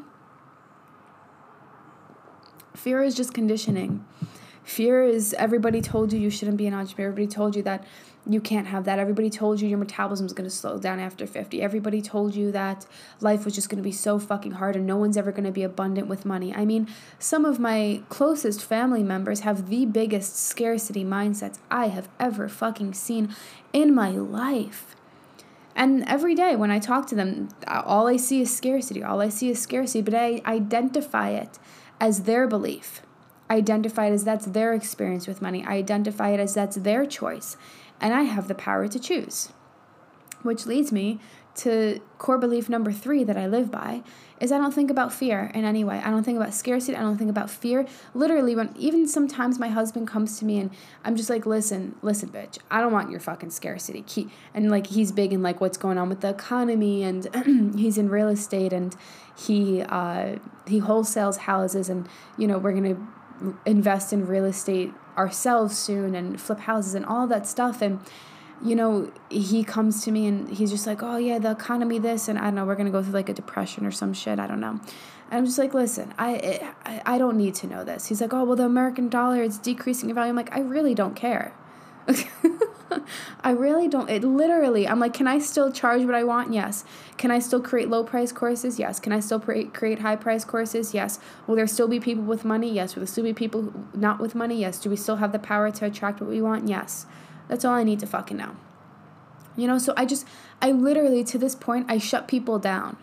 Fear is just conditioning. Fear is everybody told you you shouldn't be an entrepreneur. Everybody told you that you can't have that. Everybody told you your metabolism is going to slow down after 50. Everybody told you that life was just going to be so fucking hard and no one's ever going to be abundant with money. I mean, some of my closest family members have the biggest scarcity mindsets I have ever fucking seen in my life. And every day when I talk to them, all I see is scarcity. All I see is scarcity, but I identify it as their belief. Identify it as that's their experience with money. I identify it as that's their choice. And I have the power to choose. Which leads me to core belief number three that I live by is I don't think about fear in any way. I don't think about scarcity. I don't think about fear. Literally, when even sometimes my husband comes to me and I'm just like, listen, listen, bitch, I don't want your fucking scarcity. Keep, and like he's big in like what's going on with the economy and he's in real estate and he uh, he wholesales houses and you know we're gonna invest in real estate ourselves soon and flip houses and all that stuff. And you know he comes to me and he's just like oh yeah the economy this and i don't know we're gonna go through like a depression or some shit i don't know. And i'm just like listen i i, I don't need to know this. He's like oh well the american dollar is decreasing in value. I'm like i really don't care I really don't. It literally, I'm like, can I still charge what I want? Yes. Can I still create low price courses? Yes. Can I still create high price courses? Yes. Will there still be people with money? Yes. Will there still be people not with money? Yes. Do we still have the power to attract what we want? Yes. That's all I need to fucking know. You know, so I just, I literally, to this point, I shut people down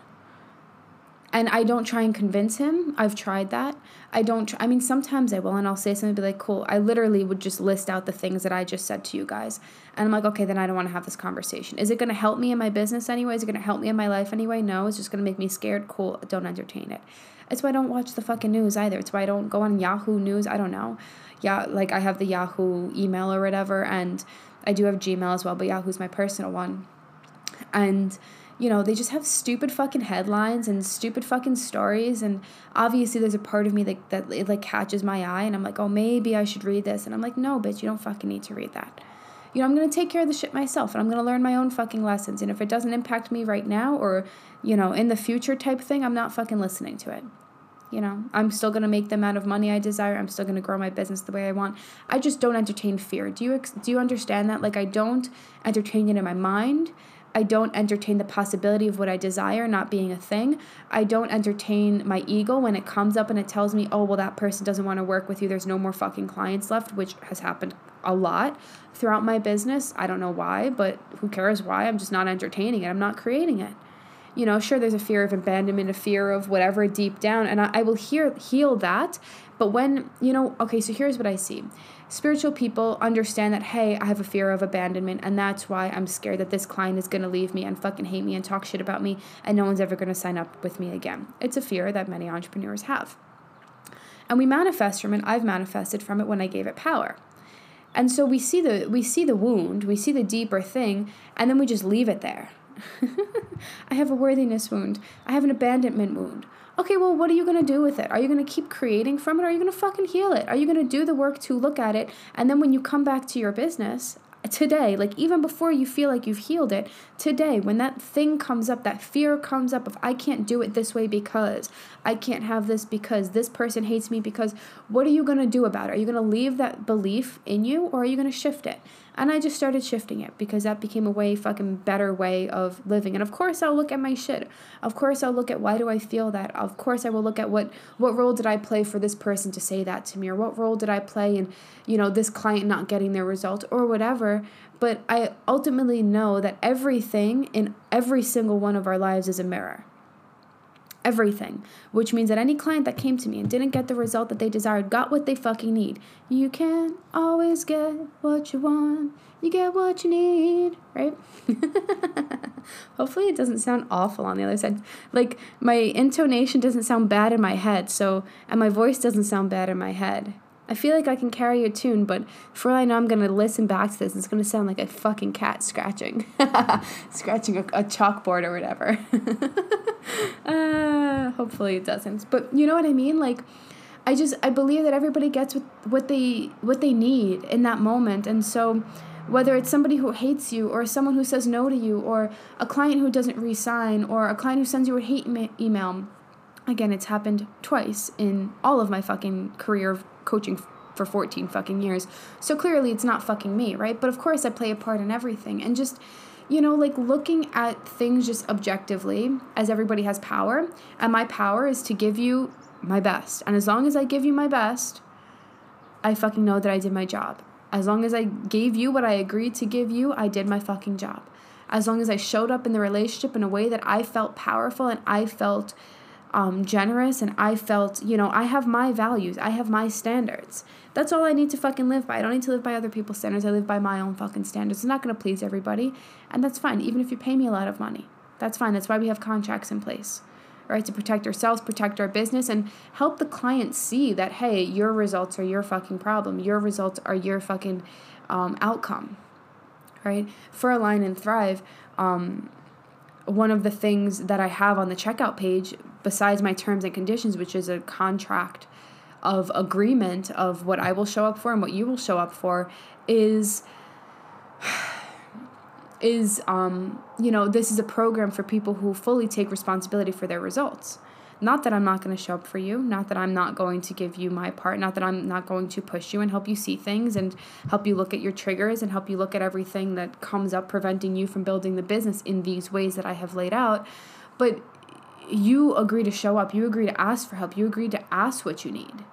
and I don't try and convince him. I've tried that. I don't. I mean, sometimes I will, and I'll say something, be like, "Cool." I literally would just list out the things that I just said to you guys, and I'm like, "Okay, then I don't want to have this conversation. Is it going to help me in my business anyway? Is it going to help me in my life anyway? No. It's just going to make me scared. Cool. Don't entertain it. It's why I don't watch the fucking news either. It's why I don't go on Yahoo News. I don't know. Yeah, like I have the Yahoo email or whatever, and I do have Gmail as well, but Yahoo's my personal one, and you know, they just have stupid fucking headlines and stupid fucking stories. And obviously, there's a part of me that, that it like catches my eye, and I'm like, oh, maybe I should read this. And I'm like, no, bitch, you don't fucking need to read that. You know, I'm gonna take care of the shit myself, and I'm gonna learn my own fucking lessons. And if it doesn't impact me right now, or you know, in the future type thing, I'm not fucking listening to it. You know, I'm still to make the amount of money I desire. I'm still to grow my business the way I want. I just don't entertain fear. Do you do you understand that? Like I don't entertain it in my mind. I don't entertain the possibility of what I desire not being a thing. I don't entertain my ego when it comes up and it tells me, "Oh, well that person doesn't want to work with you. There's no more fucking clients left," which has happened a lot throughout my business. I don't know why, but who cares why? I'm just not entertaining it. I'm not creating it you know, sure, there's a fear of abandonment, a fear of whatever deep down, and I, I will hear, heal that. But when, you know, okay, so here's what I see spiritual people understand that, hey, I have a fear of abandonment, and that's why I'm scared that this client is going to leave me and fucking hate me and talk shit about me, and no one's ever going to sign up with me again. It's a fear that many entrepreneurs have. And we manifest from it. I've manifested from it when I gave it power. And so we see the we see the wound, we see the deeper thing, and then we just leave it there. I have a worthiness wound. I have an abandonment wound. Okay, well, what are you going to do with it? Are you going to keep creating from it? Or are you going to fucking heal it? Are you going to do the work to look at it? And then when you come back to your business today, like even before you feel like you've healed it, today, when that thing comes up, that fear comes up of I can't do it this way because I can't have this because this person hates me because what are you going to do about it? Are you going to leave that belief in you or are you going to shift it? And I just started shifting it because that became a way fucking better way of living. And of course I'll look at my shit. Of course I'll look at why do I feel that? Of course I will look at what what role did I play for this person to say that to me or what role did I play in, you know, this client not getting their result or whatever. But I ultimately know that everything in every single one of our lives is a mirror everything, which means that any client that came to me and didn't get the result that they desired got what they fucking need. You can't always get what you want, you get what you need, right? Hopefully, it doesn't sound awful on the other side. Like, my intonation doesn't sound bad in my head, so, and my voice doesn't sound bad in my head. I feel like I can carry a tune, but for all I know, I'm gonna listen back to this. It's gonna sound like a fucking cat scratching, scratching a, a, chalkboard or whatever. uh, hopefully it doesn't. But you know what I mean? Like, I just I believe that everybody gets what what they what they need in that moment, and so whether it's somebody who hates you or someone who says no to you or a client who doesn't resign or a client who sends you a hate ma- email again it's happened twice in all of my fucking career coaching for 14 fucking years. So clearly it's not fucking me, right? But of course I play a part in everything. And just, you know, like looking at things just objectively, as everybody has power, and my power is to give you my best. And as long as I give you my best, I fucking know that I did my job. As long as I gave you what I agreed to give you, I did my fucking job. As long as I showed up in the relationship in a way that I felt powerful and I felt um, generous and I felt, you know, I have my values, I have my standards. That's all I need to fucking live by. I don't need to live by other people's standards. I live by my own fucking standards. It's not to please everybody, and that's fine, even if you pay me a lot of money. That's fine. That's why we have contracts in place, right? To protect ourselves, protect our business, and help the client see that, hey, your results are your fucking problem. Your results are your fucking um, outcome, right? For Align and Thrive, um, one of the things that I have on the checkout page, besides my terms and conditions, which is a contract of agreement of what I will show up for and what you will show up for, is is um you know this is a program for people who fully take responsibility for their results not that I'm not going to show up for you, not that I'm not going to give you my part, not that I'm not going to push you and help you see things and help you look at your triggers and help you look at everything that comes up preventing you from building the business in these ways that I have laid out. But you agree to show up, you agree to ask for help, you agree to ask what you need.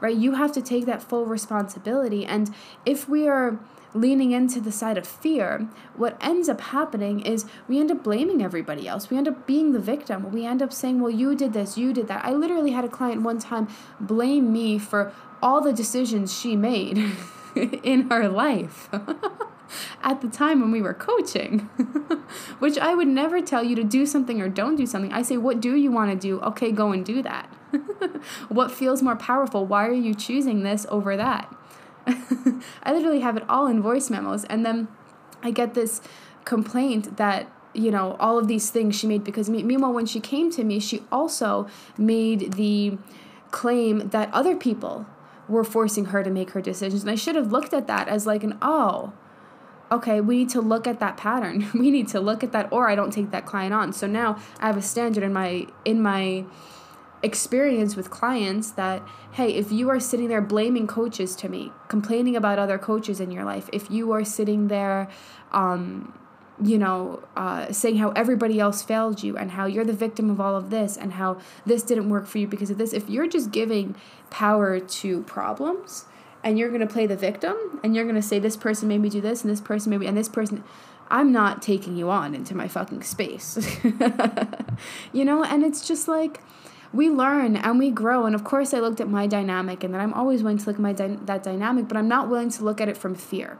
Right? You have to take that full responsibility and if we are leaning into the side of fear, what ends up happening is we end up blaming everybody else. We end up being the victim. We end up saying, well, you did this, you did that. I literally had a client one time blame me for all the decisions she made in her life. at the time when we were coaching, which I would never tell you to do something or don't do something. I say, What do you want to do? Okay, go and do that. what feels more powerful? Why are you choosing this over that? I literally have it all in voice memos. And then I get this complaint that you know all of these things she made because meanwhile when she came to me she also made the claim that other people were forcing her to make her decisions and i should have looked at that as like an oh okay we need to look at that pattern. We need to look at that or i don't take that client on. So now i have a standard in my in my experience with clients that hey if you are sitting there blaming coaches to me complaining about other coaches in your life if you are sitting there um, you know uh, saying how everybody else failed you and how you're the victim of all of this and how this didn't work for you because of this if you're just giving power to problems and you're going to play the victim and you're going to say this person made me do this and this person made me and this person I'm not taking you on into my fucking space. you know, and it's just like we learn and we grow. And of course, I looked at my dynamic, and that I'm always willing to look at my dy- that dynamic, but I'm not willing to look at it from fear.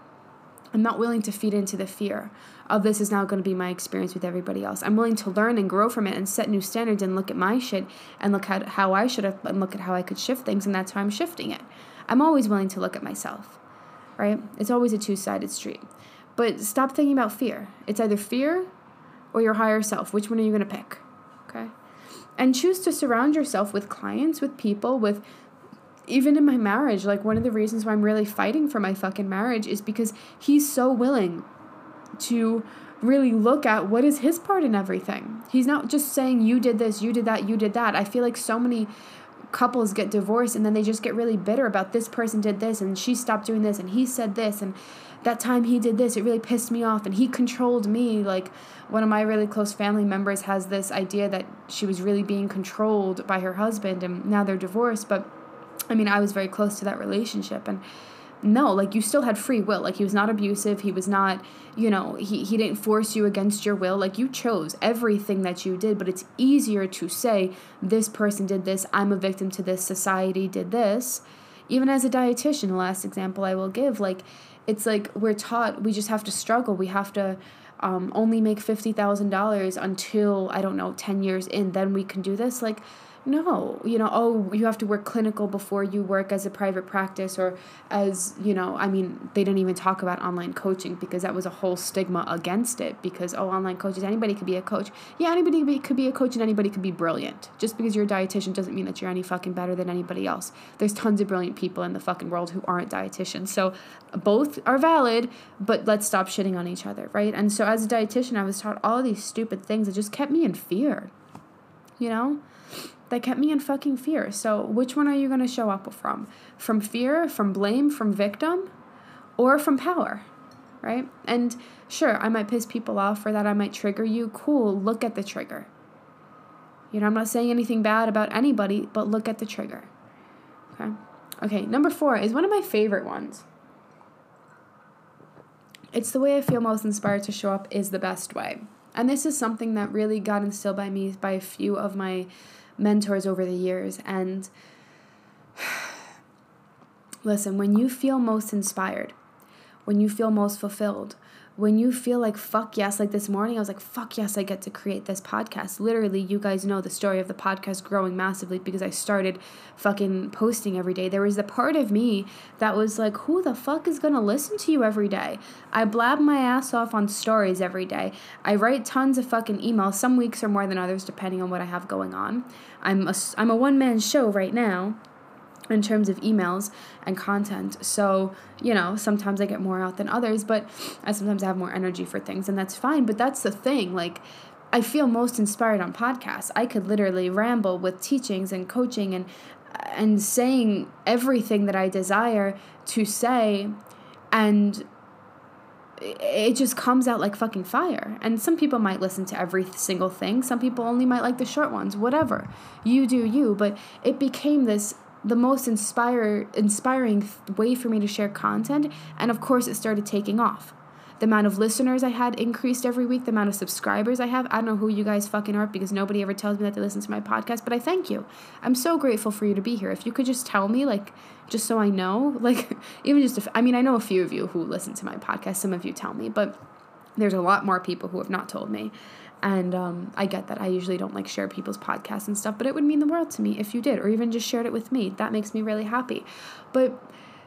I'm not willing to feed into the fear of this is now going to be my experience with everybody else. I'm willing to learn and grow from it and set new standards and look at my shit and look at how I should have and look at how I could shift things, and that's how I'm shifting it. I'm always willing to look at myself, right? It's always a two sided street. But stop thinking about fear. It's either fear or your higher self. Which one are you going to pick? Okay? and choose to surround yourself with clients, with people, with even in my marriage, like one of the reasons why I'm really fighting for my fucking marriage is because he's so willing to really look at what is his part in everything. He's not just saying you did this, you did that, you did that. I feel like so many couples get divorced and then they just get really bitter about this person did this and she stopped doing this and he said this and that time he did this, it really pissed me off and he controlled me. Like one of my really close family members has this idea that she was really being controlled by her husband and now they're divorced, but I mean, I was very close to that relationship and no, like you still had free will. Like he was not abusive. He was not, you know, he, he didn't force you against your will. Like you chose everything that you did, but it's easier to say, this person did this, I'm a victim to this, society did this. Even as a dietitian, the last example I will give, like it's like we're taught we just have to struggle. We have to um, only make $50,000 until, I don't know, 10 years in, then we can do this. Like, no, you know, oh, you have to work clinical before you work as a private practice or as, you know, I mean, they didn't even talk about online coaching because that was a whole stigma against it because, oh, online coaches, anybody could be a coach. Yeah, anybody could be a coach and anybody could be brilliant. Just because you're a dietitian doesn't mean that you're any fucking better than anybody else. There's tons of brilliant people in the fucking world who aren't dietitians. So both are valid, but let's stop shitting on each other, right? And so as a dietitian, I was taught all these stupid things that just kept me in fear, you know? That kept me in fucking fear. So, which one are you going to show up from? From fear, from blame, from victim, or from power? Right? And sure, I might piss people off for that. I might trigger you. Cool. Look at the trigger. You know, I'm not saying anything bad about anybody, but look at the trigger. Okay? Okay, number four is one of my favorite ones. It's the way I feel most inspired to show up is the best way. And this is something that really got instilled by me by a few of my mentors over the years. And listen, when you feel most inspired, when you feel most fulfilled, when you feel like fuck yes like this morning i was like fuck yes i get to create this podcast. Literally you guys know the story of the podcast growing massively because i started fucking posting every day. There was the part of me that was like who the fuck is gonna listen to you every day? I blab my ass off on stories every day. I write tons of fucking emails some weeks are more than others depending on what i have going on. I'm a, I'm a one-man show right now in terms of emails and content. So, you know, sometimes I get more out than others, but I sometimes have more energy for things, and that's fine. But that's the thing. Like, I feel most inspired on podcasts. I could literally ramble with teachings and coaching and and saying everything that I desire to say and it just comes out like fucking fire. And some people might listen to every single thing. Some people only might like the short ones. Whatever. You do you, but it became this the most inspire inspiring way for me to share content and of course it started taking off. The amount of listeners i had increased every week the amount of subscribers i have. I don't know who you guys fucking are because nobody ever tells me that they listen to my podcast but i thank you. I'm so grateful for you to be here. If you could just tell me like just so i know like even just if i mean i know a few of you who listen to my podcast. Some of you tell me but there's a lot more people who have not told me and um, I get that I usually don't like share people's podcasts and stuff, but it would mean the world to me if you did, or even just shared it with me. That makes me really happy. But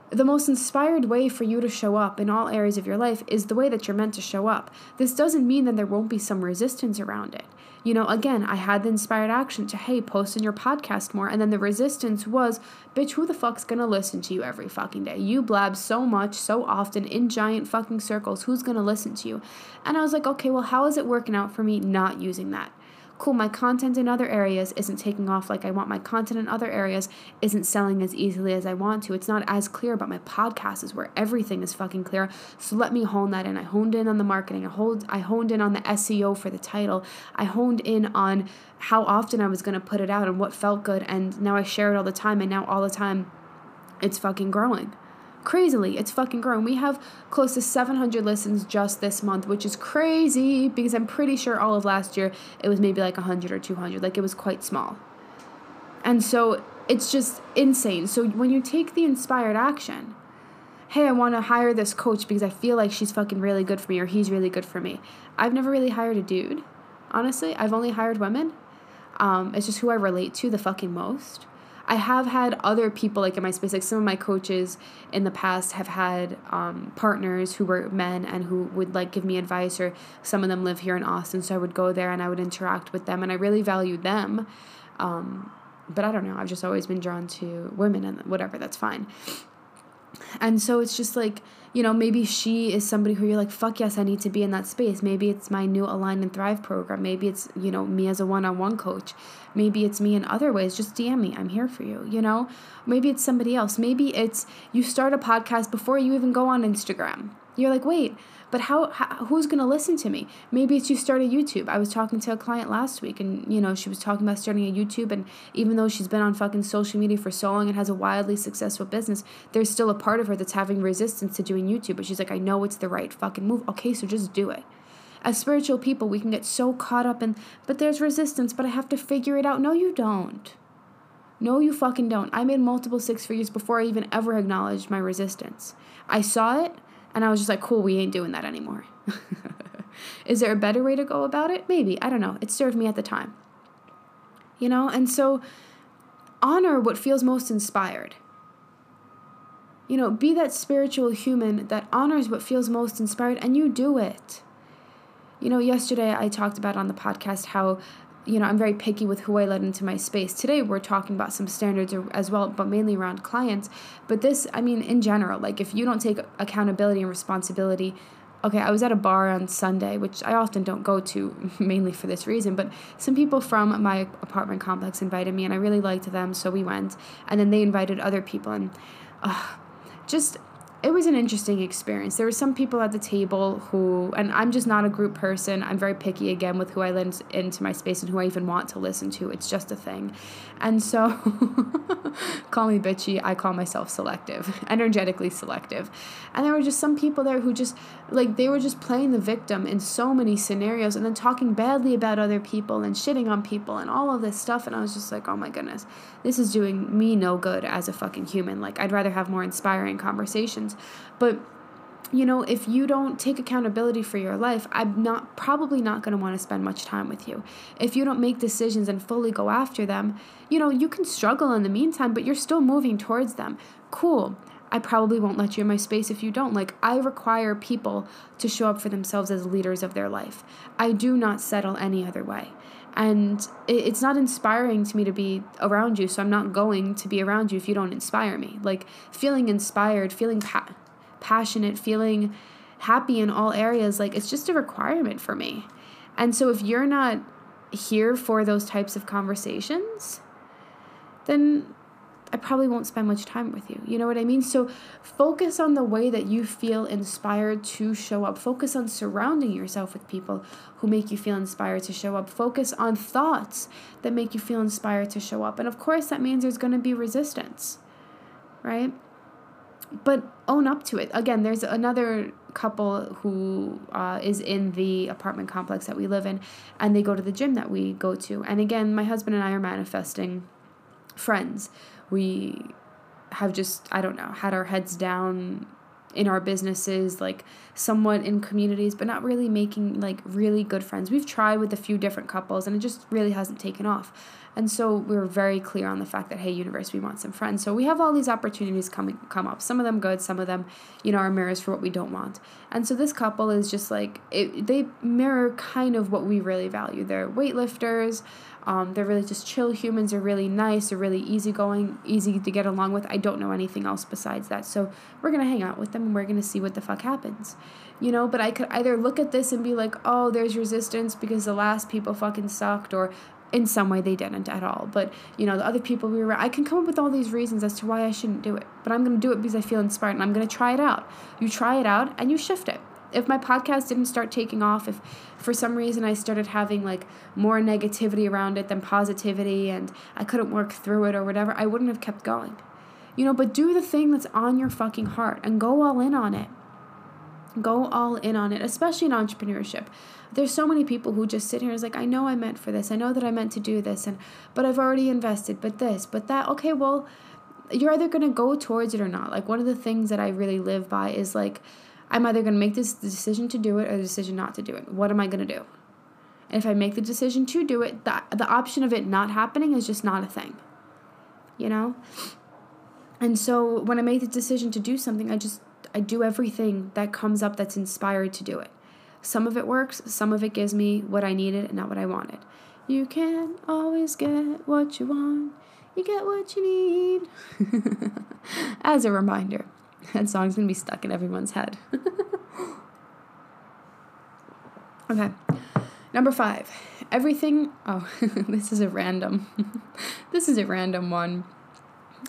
the most inspired way for you to show up in all areas of your life is the way that you're meant to show up. This doesn't mean that there won't be some resistance around it you know, again, I had the inspired action to, hey, post in your podcast more. And then the resistance was, bitch, who the fuck's gonna listen to you every fucking day? You blab so much, so often, in giant fucking circles. Who's gonna listen to you? And I was like, okay, well, how is it working out for me not using that? Cool, my content in other areas isn't taking off like I want. My content in other areas isn't selling as easily as I want to. It's not as clear, but my podcast is where everything is fucking clear. So let me hone that in. I honed in on the marketing. I hold I honed in on the SEO for the title. I honed in on how often I was gonna put it out and what felt good. And now I share it all the time and now all the time it's fucking growing crazily it's fucking grown we have close to 700 listens just this month which is crazy because i'm pretty sure all of last year it was maybe like 100 or 200 like it was quite small. And so it's just insane. So when you take the inspired action hey i want to hire this coach because i feel like she's fucking really good for me or he's really good for me. I've never really hired a dude honestly. I've only hired women. Um, it's just who i relate to the fucking most I have had other people like in my space, like some of my coaches in the past have had um, partners who were men and who would like give me advice, or some of them live here in Austin, so I would go there and I would interact with them, and I really valued them. Um, but I don't know, I've just always been drawn to women and whatever, that's fine. And so it's just like, you know, maybe she is somebody who you're like, fuck yes, I need to be in that space. Maybe it's my new Align and Thrive program. Maybe it's, you know, me as a one on one coach. Maybe it's me in other ways. Just DM me. I'm here for you, you know? Maybe it's somebody else. Maybe it's you start a podcast before you even go on Instagram. You're like, wait, but how, how who's going to listen to me? Maybe it's you start a youtube. I was talking to a client last week and you know she was talking about starting a youtube and even though she's been on fucking social media for so long and has a wildly successful business there's still a part of her that's having resistance to doing youtube but she's like i know it's the right fucking move. Okay so just do it. As spiritual people we can get so caught up in but there's resistance but i have to figure it out. No you don't. No, you fucking don't. I made multiple six figures before I even ever acknowledged my resistance. I saw it, and I was just like, cool, we ain't doing that anymore. Is there a better way to go about it? Maybe. I don't know. It served me at the time. You know? And so honor what feels most inspired. You know, be that spiritual human that honors what feels most inspired and you do it. You know, yesterday I talked about on the podcast how you know, I'm very picky with who I let into my space. Today, we're talking about some standards as well, but mainly around clients. But this, I mean, in general, like if you don't take accountability and responsibility, okay, I was at a bar on Sunday, which I often don't go to mainly for this reason, but some people from my apartment complex invited me and I really liked them, so we went. And then they invited other people, and uh, just it was an interesting experience. There were some people at the table who, and I'm just not a group person. I'm very picky again with who I let into my space and who I even want to listen to. It's just a thing. And so, call me bitchy, I call myself selective, energetically selective. And there were just some people there who just, like, they were just playing the victim in so many scenarios and then talking badly about other people and shitting on people and all of this stuff. And I was just like, oh my goodness, this is doing me no good as a fucking human. Like, I'd rather have more inspiring conversations but you know, if you don't take accountability for your life, I'm not probably not going to want to spend much time with you. If you don't make decisions and fully go after them, you know, you can struggle in the meantime, but you're still moving towards them. Cool. I probably won't let you in my space if you don't. Like, I require people to show up for themselves as leaders of their life. I do not settle any other way. And it's not inspiring to me to be around you, so I'm not going to be around you if you don't inspire me. Like, feeling inspired, feeling pa- passionate, feeling happy in all areas, like, it's just a requirement for me. And so, if you're not here for those types of conversations, then I probably won't spend much time with you. You know what I mean? So focus on the way that you feel inspired to show up. Focus on surrounding yourself with people who make you feel inspired to show up. Focus on thoughts that make you feel inspired to show up. And of course, that means there's going to be resistance, right? But own up to it. Again, there's another couple who uh, is in the apartment complex that we live in, and they go to the gym that we go to. And again, my husband and I are manifesting friends we have just i don't know had our heads down in our businesses like somewhat in communities but not really making like really good friends we've tried with a few different couples and it just really hasn't taken off And so we were very clear on the fact that, hey, universe, we want some friends. So we have all these opportunities coming come up. Some of them good, some of them, you know, are mirrors for what we don't want. And so this couple is just like it, they mirror kind of what we really value. They're weightlifters. Um, they're really just chill humans. They're really nice. They're really easygoing, easy to get along with. I don't know anything else besides that. So we're gonna hang out with them and we're gonna see what the fuck happens, you know. But I could either look at this and be like, oh, there's resistance because the last people fucking sucked, or in some way they didn't at all. But you know, the other people we were, I can come up with all these reasons as to why I shouldn't do it. But I'm gonna do it because I feel inspired and I'm gonna try it out. You try it out and you shift it if my podcast didn't start taking off, if for some reason I started having like more negativity around it than positivity and I couldn't work through it or whatever, I wouldn't have kept going. You know, but do the thing that's on your fucking heart and go all in on it. Go all in on it, especially in entrepreneurship. There's so many people who just sit here and is like, I know I meant for this. I know that I meant to do this and but I've already invested, but this, but that. Okay, well, you're either gonna go towards it or not. Like one of the things that I really live by is like I'm either going to make this decision to do it or the decision not to do it. What am I going to do? And if I make the decision to do it, the, the option of it not happening is just not a thing. You know? And so when I make the decision to do something, I just I do everything that comes up that's inspired to do it. Some of it works, some of it gives me what I needed and not what I wanted. You can't always get what you want. You get what you need. As a reminder. That song's gonna be stuck in everyone's head. okay. Number five. Everything. Oh, this is a random. this is a random one.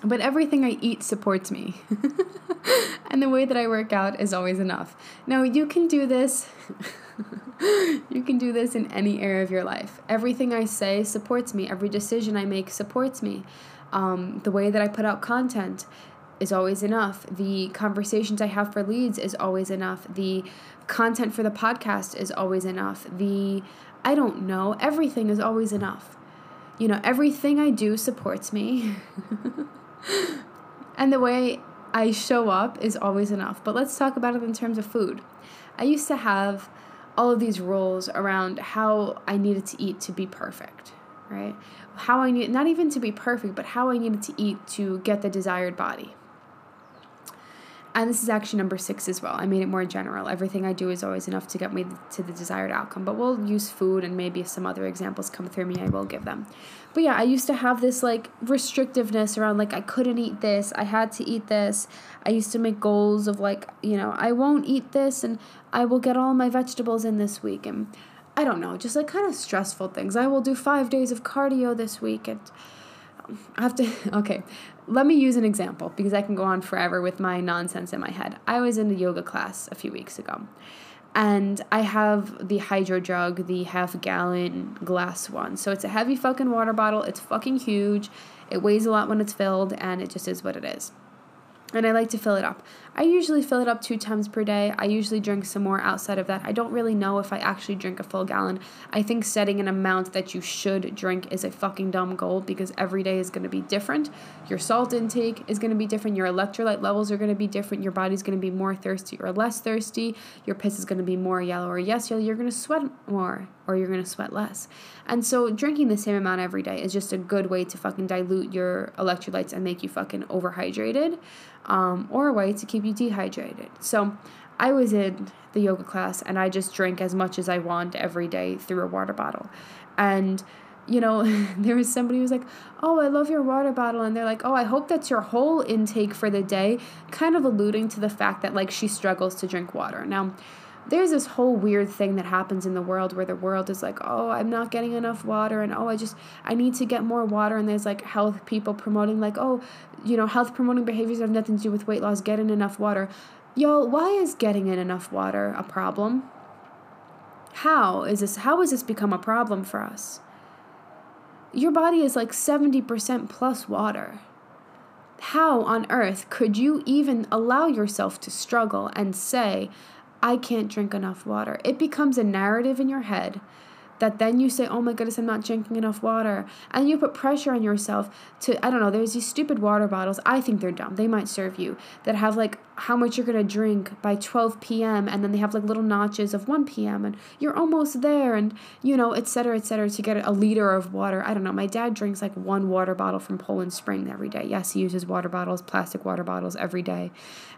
But everything I eat supports me. and the way that I work out is always enough. Now, you can do this. you can do this in any area of your life. Everything I say supports me. Every decision I make supports me. Um, the way that I put out content is always enough. The conversations I have for leads is always enough. The content for the podcast is always enough. The I don't know, everything is always enough. You know, everything I do supports me. and the way I show up is always enough. But let's talk about it in terms of food. I used to have all of these rules around how I needed to eat to be perfect, right? How I need not even to be perfect, but how I needed to eat to get the desired body. And this is actually number six as well. I made it more general. Everything I do is always enough to get me to the desired outcome. But we'll use food and maybe if some other examples come through me, I will give them. But yeah, I used to have this like restrictiveness around like I couldn't eat this, I had to eat this. I used to make goals of like, you know, I won't eat this and I will get all my vegetables in this week. And I don't know, just like kind of stressful things. I will do five days of cardio this week and um, I have to, okay, let me use an example because I can go on forever with my nonsense in my head. I was in a yoga class a few weeks ago and I have the HydroJug, the half gallon glass one. So it's a heavy fucking water bottle. It's fucking huge. It weighs a lot when it's filled and it just is what it is and I like to fill it up. I usually fill it up two times per day. I usually drink some more outside of that. I don't really know if I actually drink a full gallon. I think setting an amount that you should drink is a fucking dumb goal because every day is going to be different. Your salt intake is going to be different. Your electrolyte levels are going to be different. Your body's going to be more thirsty or less thirsty. Your piss is going to be more yellow or yes yellow. You're going to sweat more or you're going to sweat less. And so drinking the same amount every day is just a good way to fucking dilute your electrolytes and make you fucking overhydrated um, or a way to keep you dehydrated. So I was in the yoga class and I just drink as much as I want every day through a water bottle. And you know, there was somebody who was like, Oh, I love your water bottle. And they're like, Oh, I hope that's your whole intake for the day, kind of alluding to the fact that like she struggles to drink water. Now, there's this whole weird thing that happens in the world where the world is like, oh, I'm not getting enough water, and oh, I just, I need to get more water. And there's like health people promoting, like, oh, you know, health promoting behaviors have nothing to do with weight loss, get in enough water. Y'all, why is getting in enough water a problem? How is this, how has this become a problem for us? Your body is like 70% plus water. How on earth could you even allow yourself to struggle and say, I can't drink enough water. It becomes a narrative in your head that then you say, oh my goodness, I'm not drinking enough water. And you put pressure on yourself to, I don't know, there's these stupid water bottles. I think they're dumb. They might serve you that have like how much you're going to drink by 12 p.m. And then they have like little notches of 1 p.m. And you're almost there and, you know, et cetera, et cetera, to get a liter of water. I don't know. My dad drinks like one water bottle from Poland Spring every day. Yes, he uses water bottles, plastic water bottles every day.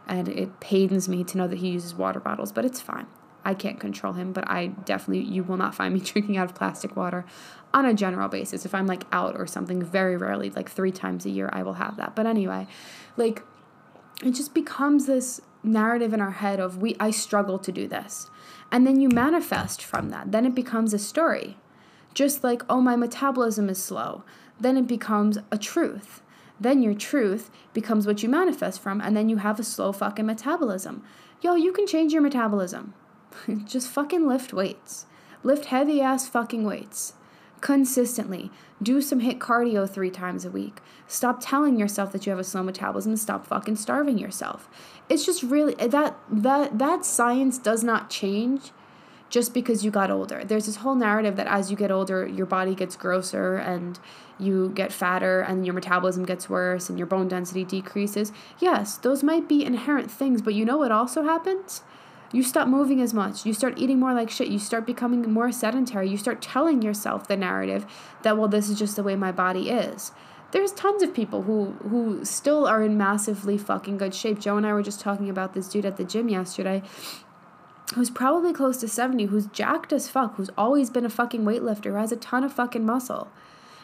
And it pains me to know that he uses water bottles, but it's fine. I can't control him, but I definitely, you will not find me drinking out of plastic water on a general basis. If I'm like out or something, very rarely, like three times a year, I will have that. But anyway, like it just becomes this narrative in our head of we I struggle to do this. And then you manifest from that. Then it becomes a story. Just like, oh, my metabolism is slow. Then it becomes a truth. Then your truth becomes what you manifest from, and then you have a slow fucking metabolism. Yo, you can change your metabolism. Just fucking lift weights. Lift heavy ass fucking weights. Consistently. Do some HIIT cardio three times a week. Stop telling yourself that you have a slow metabolism stop fucking starving yourself. It's just really that that that science does not change just because you got older. There's this whole narrative that as you get older, your body gets grosser and you get fatter and your metabolism gets worse and your bone density decreases. Yes, those might be inherent things, but you know what also happens? You stop moving as much. You start eating more like shit. You start becoming more sedentary. You start telling yourself the narrative that, well, this is just the way my body is. There's tons of people who who still are in massively fucking good shape. Joe and I were just talking about this dude at the gym yesterday who's probably close to 70, who's jacked as fuck, who's always been a fucking weightlifter, has a ton of fucking muscle.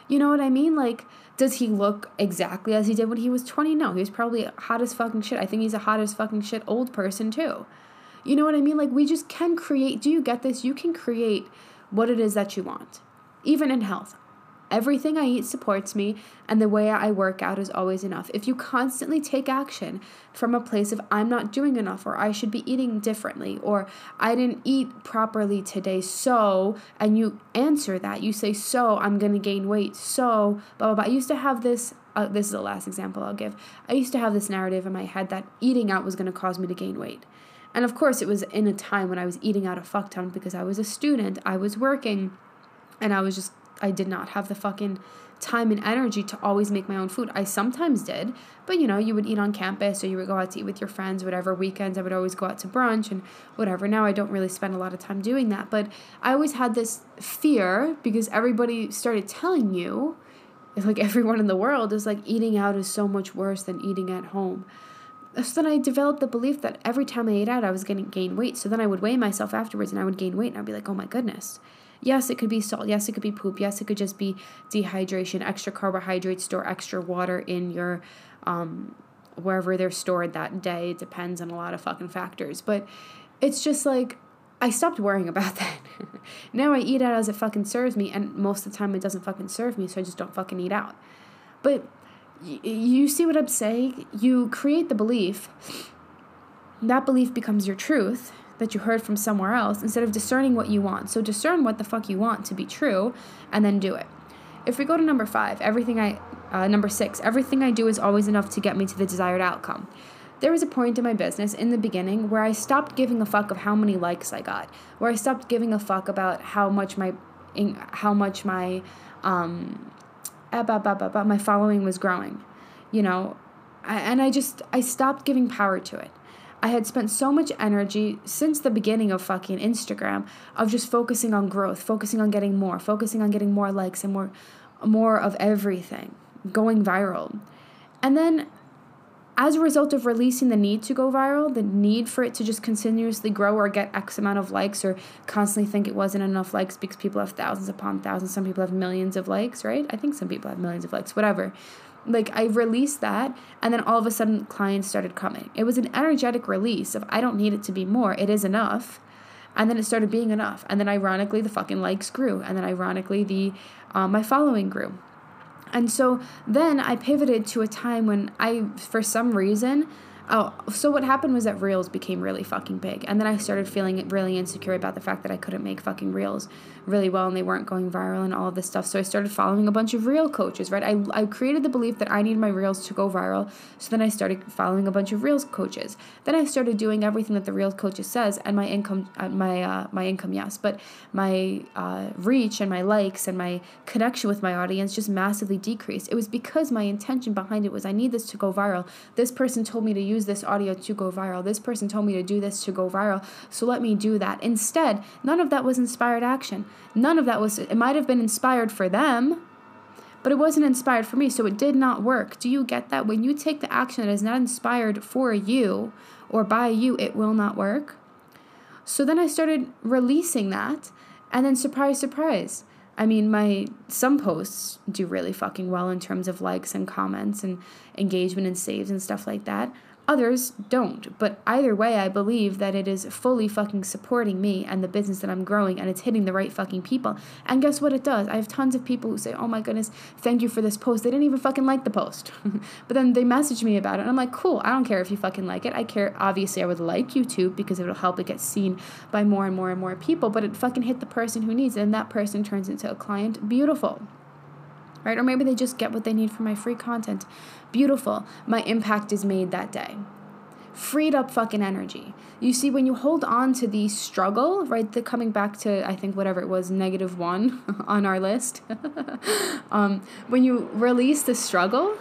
You know what I mean? Like, does he look exactly as he did when he was 20? No, he was probably hot as fucking shit. I think he's a hot as fucking shit old person too. You know what I mean? Like, we just can create. Do you get this? You can create what it is that you want, even in health. Everything I eat supports me, and the way I work out is always enough. If you constantly take action from a place of I'm not doing enough, or I should be eating differently, or I didn't eat properly today, so, and you answer that, you say, so, I'm gonna gain weight, so, blah, blah, blah. I used to have this, uh, this is the last example I'll give. I used to have this narrative in my head that eating out was gonna cause me to gain weight. And of course, it was in a time when I was eating out a fuck ton because I was a student, I was working, and I was just, I did not have the fucking time and energy to always make my own food. I sometimes did, but you know, you would eat on campus or you would go out to eat with your friends, whatever. Weekends, I would always go out to brunch and whatever. Now I don't really spend a lot of time doing that, but I always had this fear because everybody started telling you, like everyone in the world, is like eating out is so much worse than eating at home so then I developed the belief that every time I ate out, I was going to gain weight. So then I would weigh myself afterwards and I would gain weight and I'd be like, oh my goodness. Yes, it could be salt. Yes, it could be poop. Yes, it could just be dehydration, extra carbohydrates, store extra water in your, um, wherever they're stored that day. It depends on a lot of fucking factors. But it's just like, I stopped worrying about that. now I eat out as it fucking serves me, and most of the time it doesn't fucking serve me, so I just don't fucking eat out. But you see what I'm saying? You create the belief. That belief becomes your truth that you heard from somewhere else instead of discerning what you want. So discern what the fuck you want to be true and then do it. If we go to number five, everything I, uh, number six, everything I do is always enough to get me to the desired outcome. There was a point in my business in the beginning where I stopped giving a fuck of how many likes I got, where I stopped giving a fuck about how much my, how much my, um, about my following was growing, you know, and I just I stopped giving power to it. I had spent so much energy since the beginning of fucking Instagram of just focusing on growth, focusing on getting more, focusing on getting more likes and more more of everything, going viral. And then as a result of releasing the need to go viral, the need for it to just continuously grow or get X amount of likes or constantly think it wasn't enough likes because people have thousands upon thousands, some people have millions of likes, right? I think some people have millions of likes, whatever. Like I released that and then all of a sudden clients started coming. It was an energetic release of I don't need it to be more, it is enough. And then it started being enough. And then ironically the fucking likes grew. And then ironically the um, my following grew. And so then I pivoted to a time when I, for some reason, Oh, so what happened was that reels became really fucking big. And then I started feeling really insecure about the fact that I couldn't make fucking reels really well and they weren't going viral and all of this stuff. So I started following a bunch of real coaches, right? I, I created the belief that I need my reels to go viral. So then I started following a bunch of reels coaches. Then I started doing everything that the reels coaches says and my income, uh, my, uh, my income, yes, but my uh, reach and my likes and my connection with my audience just massively decreased. It was because my intention behind it was I need this to go viral. This person told me to use use this audio to go viral. This person told me to do this to go viral. So let me do that. Instead, none of that was inspired action. None of that was, it might have been inspired for them, but it wasn't inspired for me. So it did not work. Do you get that? When you take the action that is not inspired for you or by you, it will not work. So then I started releasing that. And then, surprise, surprise, I mean, my some posts do really fucking well in terms of likes and comments and engagement and saves and stuff like that. Others don't. But either way, I believe that it is fully fucking supporting me and the business that I'm growing and it's hitting the right fucking people. And guess what it does? I have tons of people who say, oh my goodness, thank you for this post. They didn't even fucking like the post. but then they message me about it and I'm like, cool, I don't care if you fucking like it. I care, obviously, I would like you to because it'll help it get seen by more and more and more people, but it fucking hit the person who needs it and that person turns into a client. Beautiful right? Or maybe they just get what they need from my free content. Beautiful. My impact is made that day. Freed up fucking energy. You see, when you hold on to the struggle, right? The coming back to I think whatever it was, negative one on our list. um, when you release the struggle,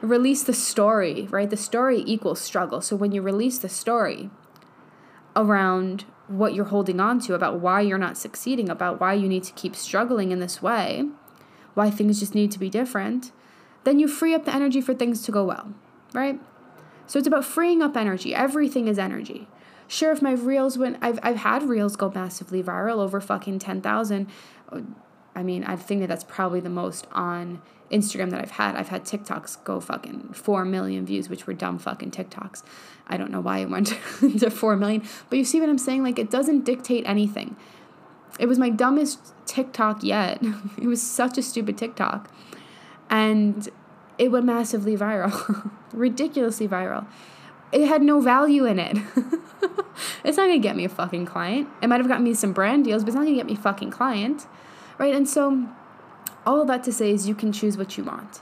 release the story, right? The story equals struggle. So when you release the story around what you're holding on to, about why you're not succeeding, about why you need to keep struggling in this way, why things just need to be different, then you free up the energy for things to go well, right? So it's about freeing up energy. Everything is energy. Sure, if my reels went, I've, I've had reels go massively viral over fucking 10,000. I mean, I think that that's probably the most on Instagram that I've had. I've had TikToks go fucking 4 million views, which were dumb fucking TikToks. I don't know why it went to 4 million. But you see what I'm saying? Like, it doesn't dictate anything. It was my dumbest TikTok yet. it was such a stupid TikTok. And it went massively viral, ridiculously viral. It had no value in it. it's not gonna get me a fucking client. It might have gotten me some brand deals, but it's not gonna get me fucking client. Right? And so, all of that to say is you can choose what you want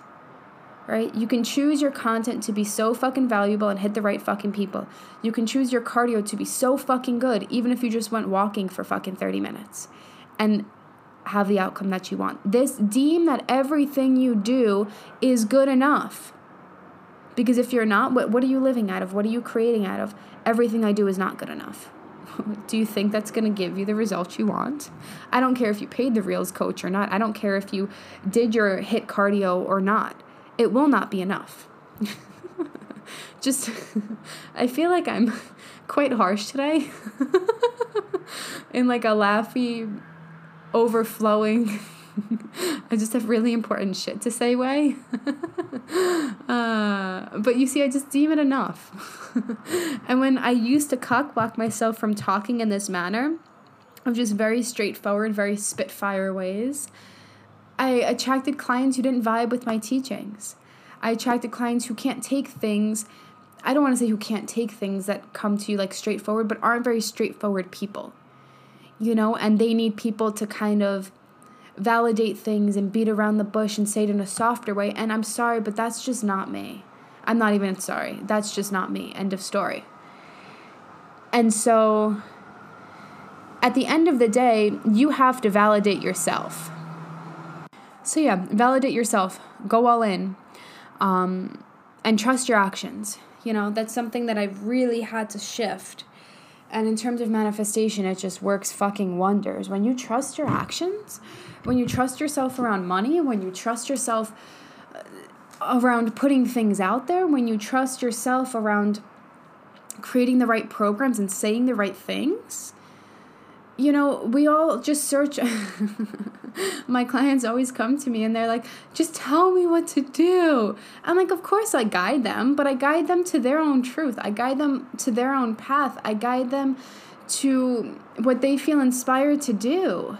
right? You can choose your content to be so fucking valuable and hit the right fucking people. You can choose your cardio to be so fucking good, even if you just went walking for fucking 30 minutes and have the outcome that you want. This deem that everything you do is good enough. Because if you're not, what, what are you living out of? What are you creating out of? Everything I do is not good enough. do you think that's going to give you the results you want? I don't care if you paid the Reels coach or not. I don't care if you did your HIIT cardio or not it will not be enough. Just, I feel like I'm quite harsh today. In like a laughy, overflowing, I just have really important shit to say way. uh, but you see, I just deem it enough. and when I used to cock block myself from talking in this manner, of just very straightforward, very spitfire ways, I attracted clients who didn't vibe with my teachings. I attracted clients who can't take things. I don't want to say who can't take things that come to you like straightforward, but aren't very straightforward people. You know, and they need people to kind of validate things and beat around the bush and say it in a softer way. And I'm sorry, but that's just not me. I'm not even sorry. That's just not me. End of story. And so at the end of the day, you have to validate yourself. So, yeah, validate yourself. Go all in. Um, and trust your actions. You know, that's something that I've really had to shift. And in terms of manifestation, it just works fucking wonders. When you trust your actions, when you trust yourself around money, when you trust yourself uh, around putting things out there, when you trust yourself around creating the right programs and saying the right things, you know, we all just search. My clients always come to me and they're like, just tell me what to do. I'm like, of course I guide them, but I guide them to their own truth. I guide them to their own path. I guide them to what they feel inspired to do.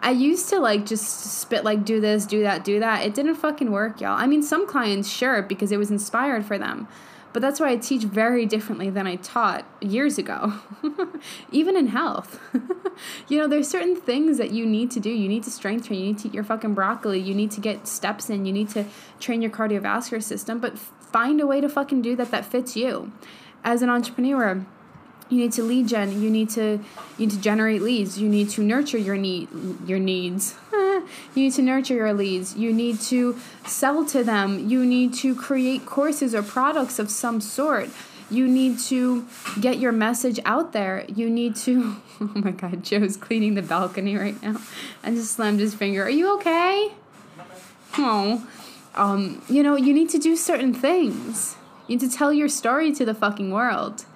I used to like just spit like do this, do that, do that. It didn't fucking work, y'all. I mean, some clients sure because it was inspired for them. But that's why I teach very differently than I taught years ago, even in health. you know, there's certain things that you need to do. You need to strength train, you need to eat your fucking broccoli, you need to get steps in, you need to train your cardiovascular system, but find a way to fucking do that that fits you. As an entrepreneur, you need to lead gen you need to you need to generate leads you need to nurture your need your needs you need to nurture your leads. You need to sell to them. You need to create courses or products of some sort. You need to get your message out there. You need to oh my god joe's cleaning the balcony right now. And just slammed his finger. Are you okay? Oh um you know you need to do certain things. You need to tell your story to the fucking world.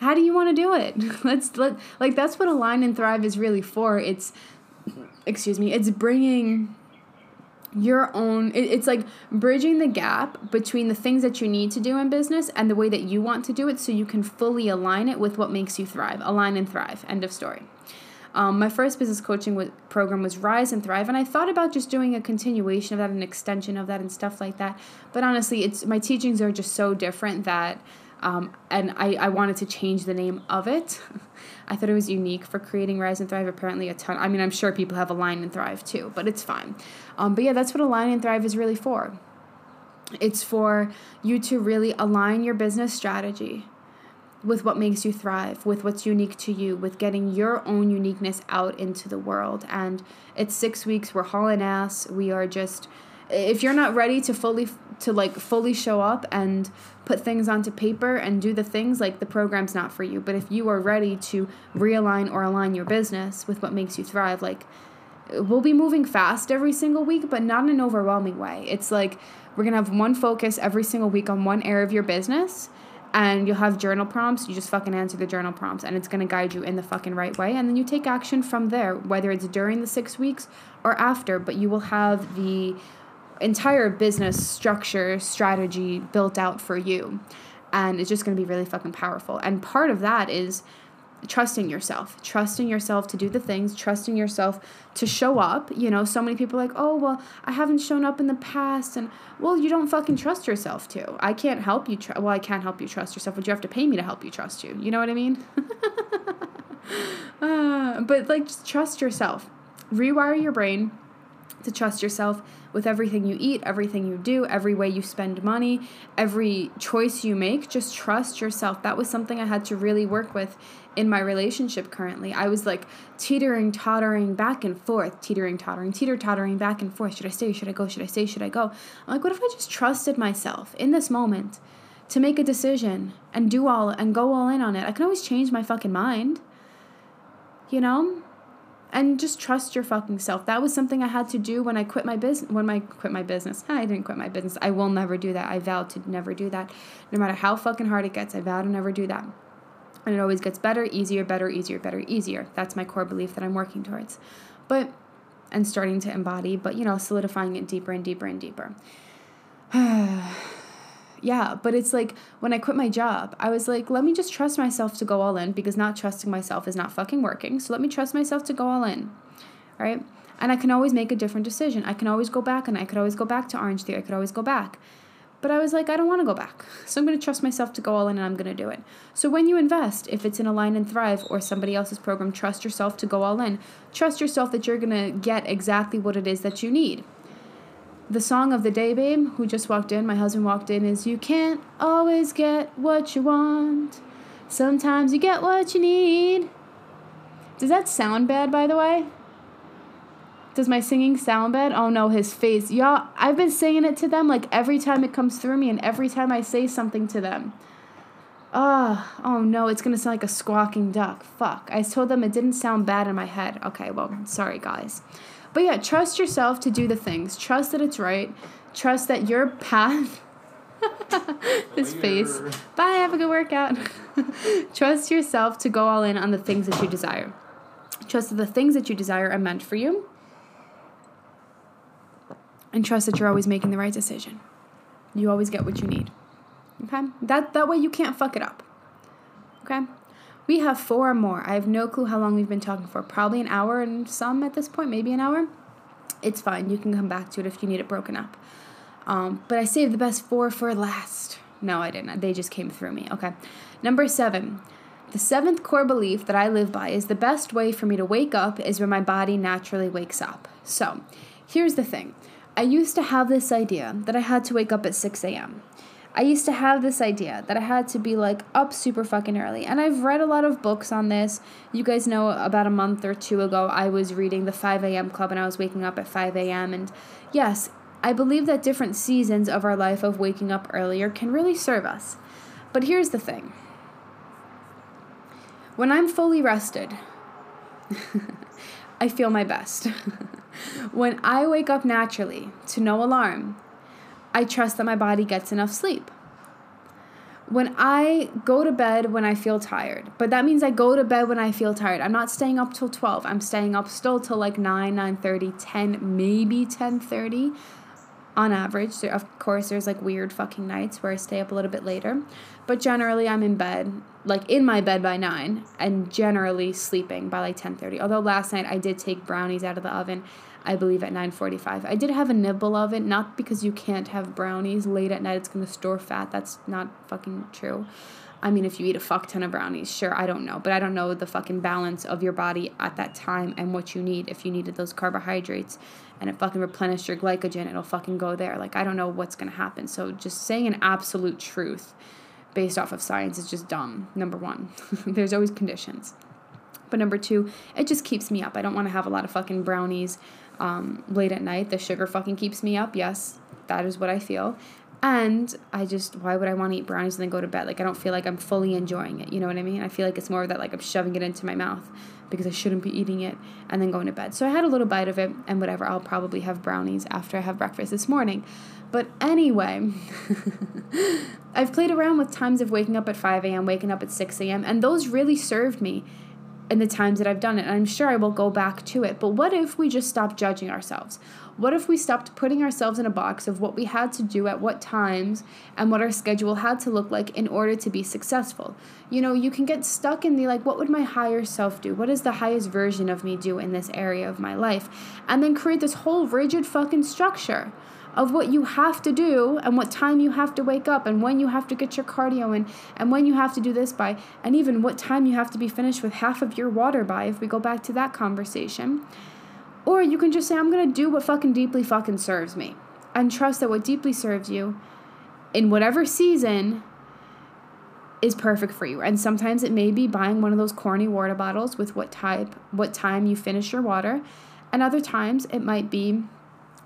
How do you want to do it? Let's let like that's what align and thrive is really for. It's excuse me it's bringing your own it, it's like bridging the gap between the things that you need to do in business and the way that you want to do it so you can fully align it with what makes you thrive align and thrive end of story um, my first business coaching program was Rise and Thrive, and I thought about just doing a continuation of that, an extension of that, and stuff like that. But honestly, it's my teachings are just so different that um, and I, I wanted to change the name of it. I thought it was unique for creating Rise and Thrive. Apparently, a ton. I mean, I'm sure people have Align and Thrive too, but it's fine. Um, but yeah, that's what Align and Thrive is really for. It's for you to really align your business strategy with what makes you thrive, with what's unique to you, with getting your own uniqueness out into the world. And it's six weeks. We're hauling ass. We are just if you're not ready to fully to like fully show up and put things onto paper and do the things like the program's not for you but if you are ready to realign or align your business with what makes you thrive like we'll be moving fast every single week but not in an overwhelming way it's like we're going to have one focus every single week on one area of your business and you'll have journal prompts. You just fucking answer the journal prompts, and it's gonna guide you in the fucking right way. And then you take action from there, whether it's during the six weeks or after. But you will have the entire business structure strategy built out for you. And it's just going to be really fucking powerful. And part of that is trusting yourself trusting yourself to do the things trusting yourself to show up. You know so many people like oh well i haven't shown up in the past and well you don't fucking trust yourself to. I can't help you tr- well i can't help you trust yourself but you have to pay me to help you trust you. You know what i mean? Uh, but like just trust yourself. Rewire your brain to trust yourself with everything you eat, everything you do, every way you spend money, every choice you make. Just trust yourself. That was something I had to really work with in my relationship currently. I was like teetering, tottering back and forth, teetering, tottering, teeter, tottering back and forth. Should I stay? Should I go? Should I stay? Should I go? I'm like, what if I just trusted myself in this moment to make a decision and do all and go all in on it? I can always change my fucking mind. You know? And just trust your fucking self. That was something I had to do when I quit my business. When I quit my business, ah, I didn't quit my business. I will never do that. I vow to never do that. No matter how fucking hard it gets, I vow to never do that. And it always gets better, easier, better, easier, better, easier. That's my core belief that I'm working towards. But and starting to embody, but you know, solidifying it deeper and deeper and deeper. yeah, but it's like when I quit my job, I was like, let me just trust myself to go all in because not trusting myself is not fucking working. So let me trust myself to go all in. Right? And I can always make a different decision. I can always go back and I could always go back to Orangetheory. I could always go back. But I was like, I don't want to go back. So I'm going to trust myself to go all in and I'm going to do it. So when you invest, if it's in Align and Thrive or somebody else's program, trust yourself to go all in. Trust yourself that you're going to get exactly what it is that you need the song of the day, babe, who just walked in, my husband walked in, is You can't always get what you want. Sometimes you get what you need. Does that sound bad, by the way? Does my singing sound bad? Oh no, his face. Y'all, I've been singing it to them like every time it comes through me and every time I say something to them. Oh, oh no, it's gonna sound like a squawking duck. Fuck. I told them it didn't sound bad in my head. Okay, well, sorry guys. But yeah, trust yourself to do the things. Trust that it's right. Trust that your path. His face. Bye, have a good workout. trust yourself to go all in on the things that you desire. Trust that the things that you desire are meant for you. And trust that you're always making the right decision. You always get what you need. Okay? That that way you can't fuck it up. Okay? We have four more. I have no clue how long we've been talking for. Probably an hour and some at this point, maybe an hour. It's fine. You can come back to it if you need it broken up. Um, but I saved the best four for last. No, I didn't. They just came through me. Okay. Number seven. The seventh core belief that I live by is the best way for me to wake up is when my body naturally wakes up. So, here's the thing I used to have this idea that I had to wake up at 6 a.m. I used to have this idea that I had to be like up super fucking early. And I've read a lot of books on this. You guys know about a month or two ago, I was reading the 5 a.m. Club and I was waking up at 5 a.m. And yes, I believe that different seasons of our life of waking up earlier can really serve us. But here's the thing when I'm fully rested, I feel my best. when I wake up naturally to no alarm, I trust that my body gets enough sleep. When I go to bed when I feel tired, but that means I go to bed when I feel tired. I'm not staying up till 12. I'm staying up still till like 9, 9:30, 10, maybe 10:30 on average. Of course, there's like weird fucking nights where I stay up a little bit later, but generally I'm in bed, like in my bed by 9 and generally sleeping by like 10:30. Although last night I did take brownies out of the oven I believe at 9:45. I did have a nibble of it, not because you can't have brownies late at night it's going to store fat. That's not fucking true. I mean, if you eat a fuck ton of brownies, sure, I don't know, but I don't know the fucking balance of your body at that time and what you need. If you needed those carbohydrates and it fucking replenished your glycogen, it'll fucking go there. Like, I don't know what's gonna happen. So, just saying an absolute truth based off of science is just dumb, number one. There's always conditions. But number two, it just keeps me up. I don't wanna have a lot of fucking brownies um, late at night. The sugar fucking keeps me up. Yes, that is what I feel. And I just, why would I want to eat brownies and then go to bed? Like, I don't feel like I'm fully enjoying it. You know what I mean? I feel like it's more of that, like, I'm shoving it into my mouth because I shouldn't be eating it and then going to bed. So I had a little bite of it and whatever. I'll probably have brownies after I have breakfast this morning. But anyway, I've played around with times of waking up at 5 a.m., waking up at 6 a.m., and those really served me in the times that I've done it. And I'm sure I will go back to it. But what if we just stopped judging ourselves? What if we stopped putting ourselves in a box of what we had to do at what times and what our schedule had to look like in order to be successful? You know, you can get stuck in the like, what would my higher self do? What does the highest version of me do in this area of my life? And then create this whole rigid fucking structure of what you have to do and what time you have to wake up and when you have to get your cardio in and when you have to do this by and even what time you have to be finished with half of your water by if we go back to that conversation. Or you can just say, I'm going to do what fucking deeply fucking serves me and trust that what deeply serves you in whatever season is perfect for you. And sometimes it may be buying one of those corny water bottles with what type, what time you finish your water. And other times it might be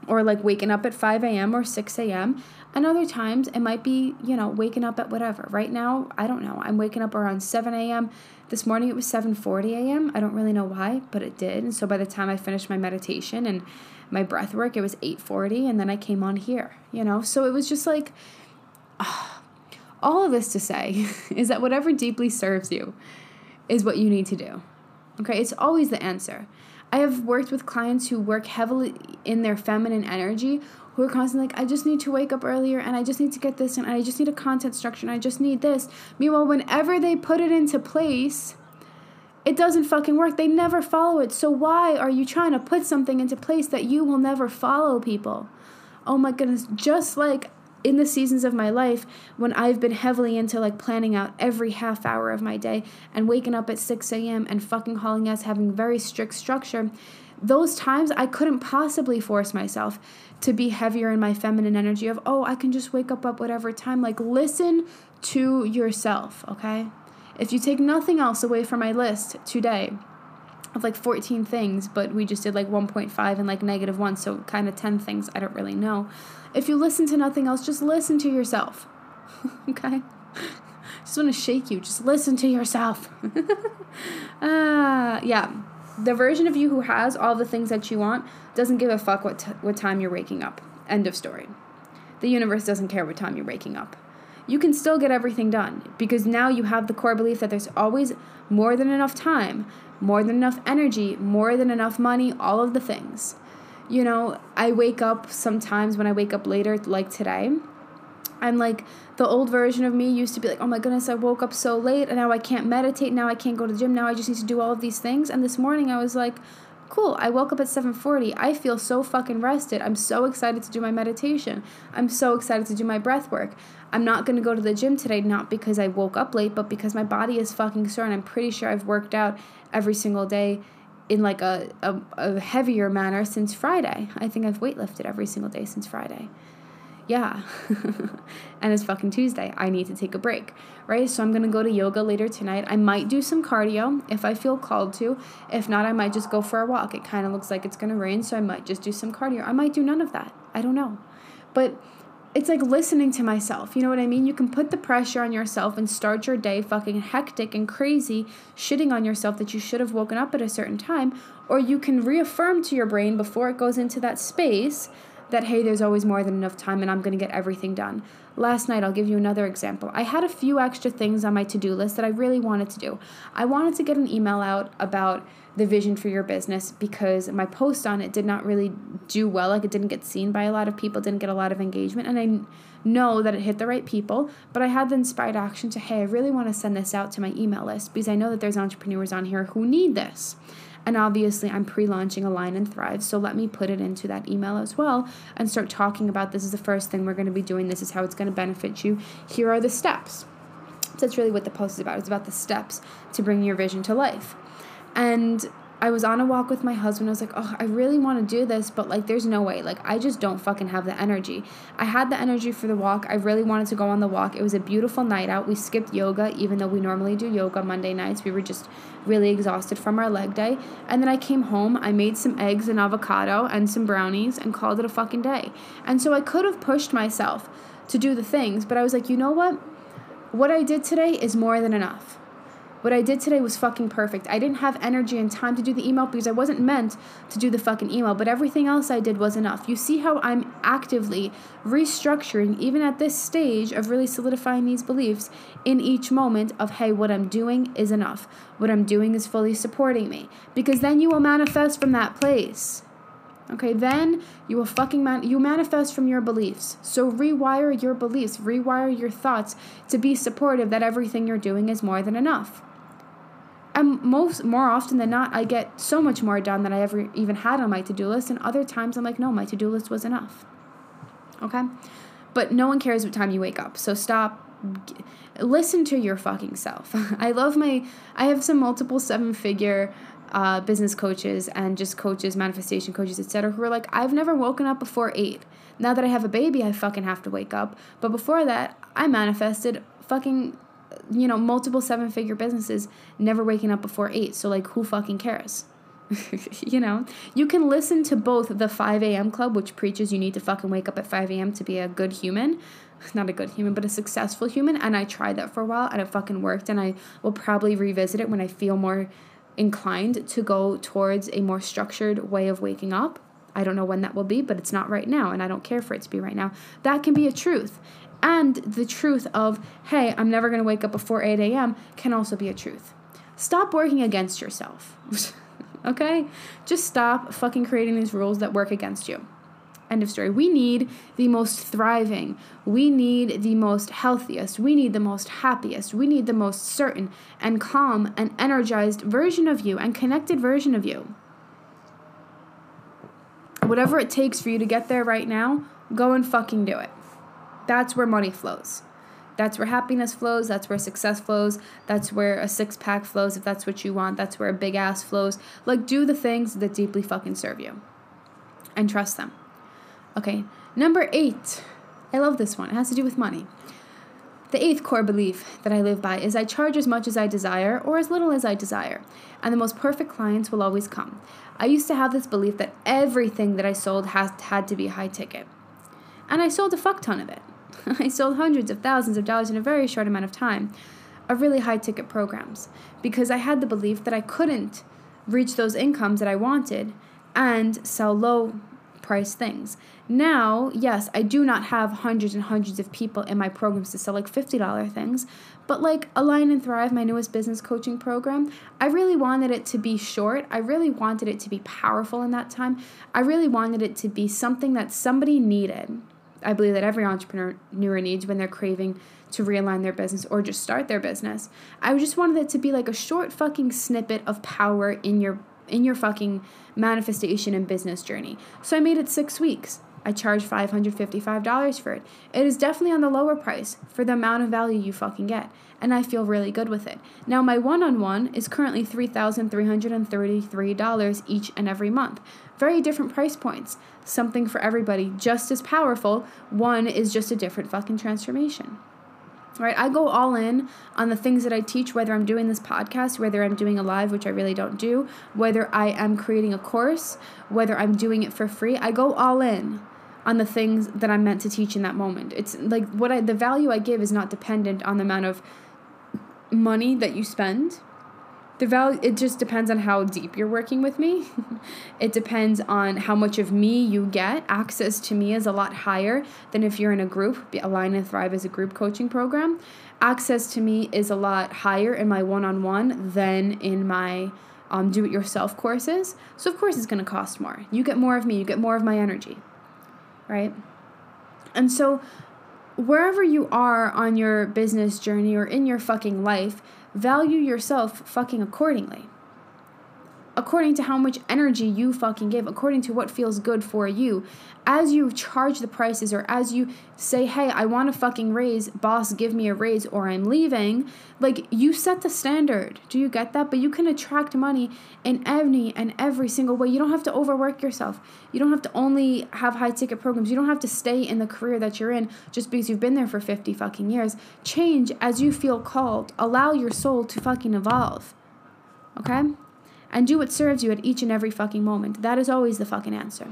or like waking up at 5 a.m. or 6 a.m. And other times it might be, you know, waking up at whatever. Right now, I don't know. I'm waking up around 7 a.m. This morning it was 7:40 a.m. I don't really know why, but it did. And so by the time I finished my meditation and my breath work, it was 8:40 and then I came on here, you know? So it was just like oh, all of this to say is that whatever deeply serves you is what you need to do. Okay? It's always the answer. I have worked with clients who work heavily in their feminine energy who are constantly like, I just need to wake up earlier and I just need to get this and I just need a content structure and I just need this. Meanwhile, whenever they put it into place, it doesn't fucking work. They never follow it. So why are you trying to put something into place that you will never follow, people? Oh my goodness. Just like in the seasons of my life when I've been heavily into like planning out every half hour of my day and waking up at 6 a.m. and fucking hauling ass having very strict structure, those times I couldn't possibly force myself to be heavier in my feminine energy of, oh, I can just wake up at whatever time. Like, listen to yourself, okay? If you take nothing else away from my list today, of like 14 things, but we just did like 1.5 and like negative one, so kind of 10 things. I don't really know. If you listen to nothing else, just listen to yourself. okay? Just want to shake you. Just listen to yourself. Uh, yeah. The version of you who has all the things that you want doesn't give a fuck what, t- what time you're waking up. End of story. The universe doesn't care what time you're waking up. You can still get everything done because now you have the core belief that there's always more than enough time, more than enough energy, more than enough money, all of the things you know, I wake up sometimes when I wake up later, like today. I'm like, the old version of me used to be like, oh my goodness, I woke up so late and now I can't meditate. Now I can't go to the gym. Now I just need to do all of these things. And this morning I was like, Cool. I woke up at 7:40. I feel so fucking rested. I'm so excited to do my meditation. I'm so excited to do my breath work. I'm not going to go to the gym today not because I woke up late, but because my body is fucking sore and I'm pretty sure I've worked out every single day in like a, a, a heavier manner since Friday. I think I've weightlifted every single day since Friday yeah. and it's fucking Tuesday. I need to take a break, right? So I'm going to go to yoga later tonight. I might do some cardio if I feel called to. If not, I might just go for a walk. It kind of looks like it's going to rain, so I might just do some cardio. I might do none of that. I don't know. But it's like listening to myself. You know what I mean? You can put the pressure on yourself and start your day fucking hectic and crazy, shitting on yourself that you should have woken up at a certain time, or you can reaffirm to your brain before it goes into that space that, hey, there's always more than enough time and I'm going to get everything done. Last night, I'll give you another example. I had a few extra things on my to do list that I really wanted to do. I wanted to get an email out about the vision for your business because my post on it did not really do well. Like, it didn't get seen by a lot of people, didn't get a lot of engagement. And I know that it hit the right people, but I had the inspired action to, hey, I really want to send this out to my email list because I know that there's entrepreneurs on here who need this. And obviously, I'm pre launching Align and Thrive. So let me put it into that email as well and start talking about this is the first thing we're going to be doing. This is how it's going to benefit you. Here are the steps. So that's really what the post is about. It's about the steps to bring your vision to life. And I was on a walk with my husband. I was like, oh, I really want to do this, but like, there's no way. Like, I just don't fucking have the energy. I had the energy for the walk. I really wanted to go on the walk. It was a beautiful night out. We skipped yoga, even though we normally do yoga Monday nights. We were just really exhausted from our leg day. And then I came home. I made some eggs and avocado and some brownies and called it a fucking day. And so I could have pushed myself to do the things, but I was like, you know what? What I did today is more than enough. What I did today was fucking perfect. I didn't have energy and time to do the email because I wasn't meant to do the fucking email, but everything else I did was enough. You see how I'm actively restructuring, even at this stage of really solidifying these beliefs in each moment of, hey, what I'm doing is enough. What I'm doing is fully supporting me. Because then you will manifest from that place. Okay, then you will fucking man you manifest from your beliefs. So rewire your beliefs, rewire your thoughts to be supportive that everything you're doing is more than enough and most more often than not i get so much more done than i ever even had on my to-do list and other times i'm like no my to-do list was enough. Okay? But no one cares what time you wake up so stop listen to your fucking self. I love my i have some multiple seven figure uh, business coaches and just coaches manifestation coaches etc who are like i've never woken up before eight. Now that i have a baby i fucking have to wake up. But before that i manifested fucking you know, multiple seven figure businesses never waking up before eight. So, like, who fucking cares? you know, you can listen to both the 5 a.m. club, which preaches you need to fucking wake up at 5 a.m. to be a good human. Not a good human, but a successful human. And I tried that for a while and it fucking worked. And I will probably revisit it when I feel more inclined to go towards a more structured way of waking up. I don't know when that will be, but it's not right now, and I don't care for it to be right now. That can be a truth and the truth of, hey, I'm never going to wake up before 8 a.m. can also be a truth. Stop working against yourself. okay? Just stop fucking creating these rules that work against you. End of story. We need the most thriving. We need the most healthiest. We need the most happiest. We need the most certain and calm and energized version of you and connected version of you. Whatever it takes for you to get there right now, go and fucking do it. That's where money flows. That's where happiness flows. That's where success flows. That's where a six pack flows if that's what you want. That's where a big ass flows. Like, do the things that deeply fucking serve you and trust them. Okay, number eight. I love this one. It has to do with money. The eighth core belief that I live by is I charge as much as I desire or as little as I desire, and the most perfect clients will always come. I used to have this belief that everything that I sold has had to be high ticket. And I sold a fuck ton of it. I sold hundreds of thousands of dollars in a very short amount of time of really high ticket programs because I had the belief that I couldn't reach those incomes that I wanted and sell low price things. Now, yes, I do not have hundreds and hundreds of people in my programs to sell like $50 things, but like Align and Thrive, my newest business coaching program, I really wanted it to be short. I really wanted it to be powerful in that time. I really wanted it to be something that somebody needed I believe that every entrepreneur needs when they're craving to realign their business or just start their business. I just wanted it to be like a short fucking snippet of power in your in your fucking manifestation and business journey. So I made it 6 weeks. I charge $555 for it. It is definitely on the lower price for the amount of value you fucking get. And I feel really good with it. Now, my one on one is currently $3,333 each and every month. Very different price points. Something for everybody, just as powerful. One is just a different fucking transformation right? I go all in on the things that I teach, whether I'm doing this podcast, whether I'm doing a live, which I really don't do, whether I am creating a course, whether I'm doing it for free. I go all in on the things that I'm meant to teach in that moment. It's like what I the value I give is not dependent on the amount of money that you spend the value it just depends on how deep you're working with me. It depends on how much of me you get. Access to me is a lot higher than if you're in a group align and thrive is a group coaching program. Access to me is a lot higher in my one-on-one than in my um, do-it-yourself courses. So of course it's going to cost more. You get more of me you get more of my energy right? And so wherever you are on your business journey or in your fucking life Value yourself fucking accordingly. According to how much energy you fucking give, according to what feels good for you. As you charge the prices or as you say, hey, I want a fucking raise, boss, give me a raise or I'm leaving, like you set the standard. Do you get that? But you can attract money in any and every single way. You don't have to overwork yourself. You don't have to only have high ticket programs. You don't have to stay in the career that you're in just because you've been there for 50 fucking years. Change as you feel called. Allow your soul to fucking evolve. Okay? And do what serves you at each and every fucking moment. That is always the fucking answer.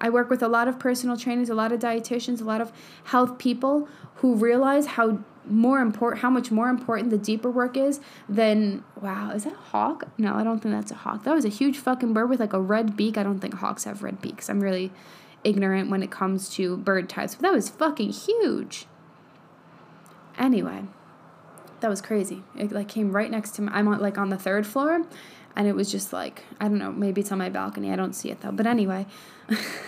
I work with a lot of personal trainers, a lot of dietitians, a lot of health people who realize how more important how much more important the deeper work is than wow is that a hawk? No i don't think that's a hawk. That was a huge fucking bird with like a red beak. I don't think hawks have red beaks. I'm really ignorant when it comes to bird types but that was fucking huge. Anyway that was crazy it like came right next to me i'm on like on the third floor and it was just like i don't know maybe it's on my balcony i don't see it though but anyway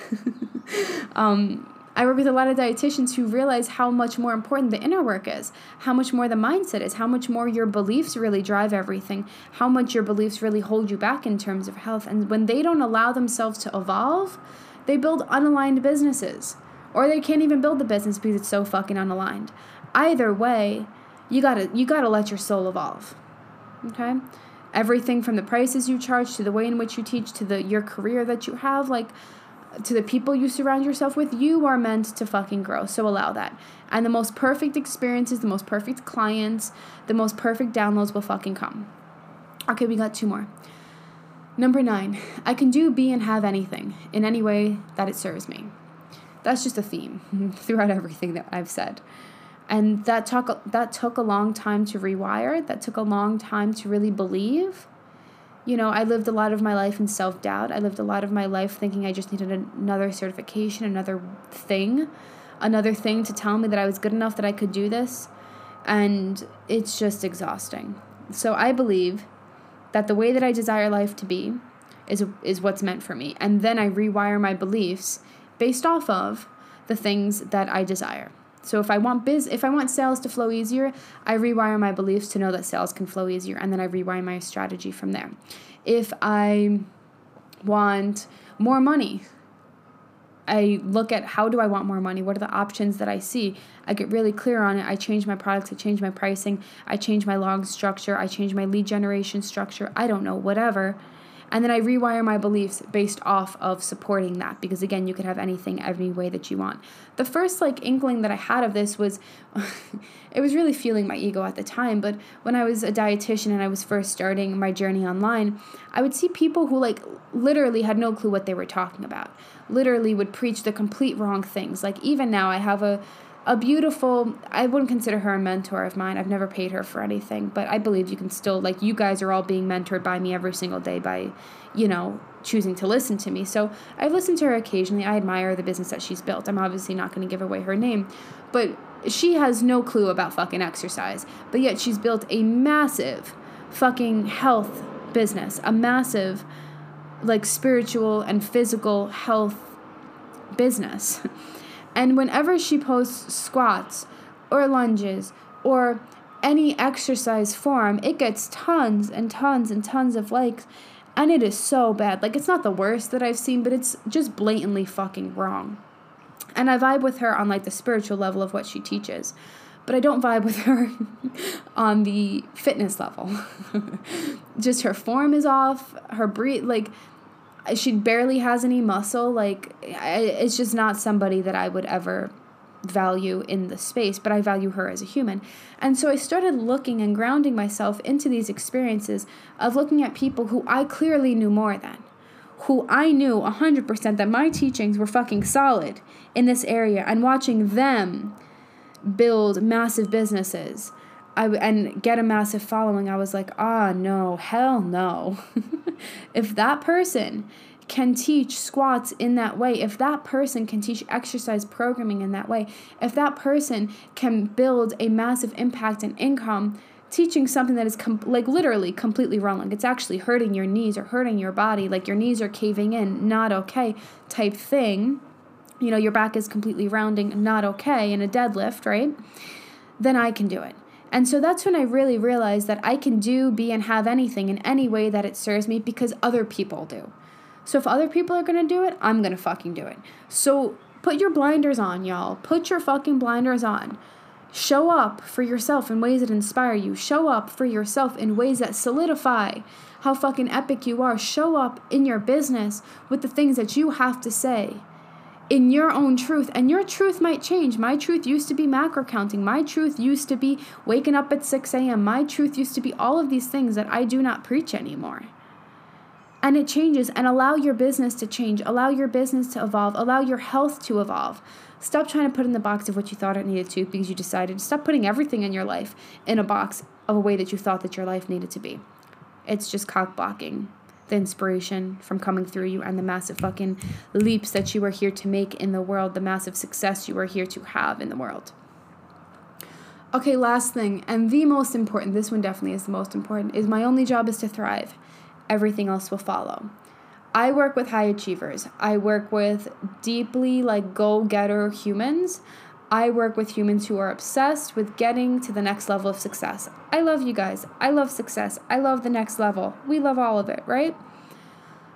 um I work with a lot of dietitians who realize how much more important the inner work is, how much more the mindset is, how much more your beliefs really drive everything, how much your beliefs really hold you back in terms of health. And when they don't allow themselves to evolve, they build unaligned businesses. Or they can't even build the business because it's so fucking unaligned. Either way, you gotta you gotta let your soul evolve. Okay? Everything from the prices you charge to the way in which you teach to the your career that you have, like to the people you surround yourself with, you are meant to fucking grow. So allow that. And the most perfect experiences, the most perfect clients, the most perfect downloads will fucking come. Okay, we got two more. Number nine, I can do, be, and have anything in any way that it serves me. That's just a theme throughout everything that I've said. And that took that took a long time to rewire. That took a long time to really believe you know, I lived a lot of my life in self doubt. I lived a lot of my life thinking I just needed another certification, another thing, another thing to tell me that I was good enough that I could do this. And it's just exhausting. So I believe that the way that I desire life to be is, is what's meant for me. And then I rewire my beliefs based off of the things that I desire. So if I want biz if I want sales to flow easier, I rewire my beliefs to know that sales can flow easier and then I rewire my strategy from there. If I want more money, I look at how do I want more money? What are the options that I see? I get really clear on it. I change my products, I change my pricing, I change my log structure, I change my lead generation structure. I don't know, whatever. And then I rewire my beliefs based off of supporting that because again, you could have anything every way that you want. The first like inkling that I had of this was it was really feeling my ego at the time, but when I was a dietitian and I was first starting my journey online, I would see people who like literally had no clue what they were talking about. Literally would preach the complete wrong things. Like even now I have a a beautiful i wouldn't consider her a mentor of mine. I've never paid her for anything but i believe you can still like you guys are all being mentored by me every single day by you know choosing to listen to me. So i've listened to her occasionally. I admire the business that she's built. I'm obviously not going to give away her name but she has no clue about fucking exercise but yet she's built a massive fucking health business a massive like spiritual and physical health business And whenever she posts squats or lunges or any exercise form, it gets tons and tons and tons of likes. And it is so bad. Like, it's not the worst that I've seen, but it's just blatantly fucking wrong. And I vibe with her on like the spiritual level of what she teaches. But I don't vibe with her on the fitness level. just her form is off, her breathe like she barely has any muscle. Like it's just not somebody that I would ever value in the space, but I value her as a human. And so I started looking and grounding myself into these experiences of looking at people who I clearly knew more than, who I knew 100% that my teachings were fucking solid in this area, and watching them build massive businesses. I, and get a massive following, I was like, ah, no, hell no. if that person can teach squats in that way, if that person can teach exercise programming in that way, if that person can build a massive impact and income teaching something that is com- like literally completely wrong, like it's actually hurting your knees or hurting your body, like your knees are caving in, not okay type thing, you know, your back is completely rounding, not okay in a deadlift, right? Then I can do it. And so that's when I really realized that I can do, be, and have anything in any way that it serves me because other people do. So if other people are gonna do it, I'm gonna fucking do it. So put your blinders on, y'all. Put your fucking blinders on. Show up for yourself in ways that inspire you. Show up for yourself in ways that solidify how fucking epic you are. Show up in your business with the things that you have to say in your own truth. And your truth might change. My truth used to be macro counting. My truth used to be waking up at 6 a.m. My truth used to be all of these things that I do not preach anymore and it changes and allow your business to change allow your business to evolve allow your health to evolve stop trying to put in the box of what you thought it needed to because you decided stop putting everything in your life in a box of a way that you thought that your life needed to be it's just cock blocking the inspiration from coming through you and the massive fucking leaps that you are here to make in the world the massive success you are here to have in the world Okay, last thing, and the most important, this one definitely is the most important, is my only job is to thrive everything else will follow. I work with high achievers. I work with deeply like go-getter humans. I work with humans who are obsessed with getting to the next level of success. I love you guys. I love success. I love the next level. We love all of it, right?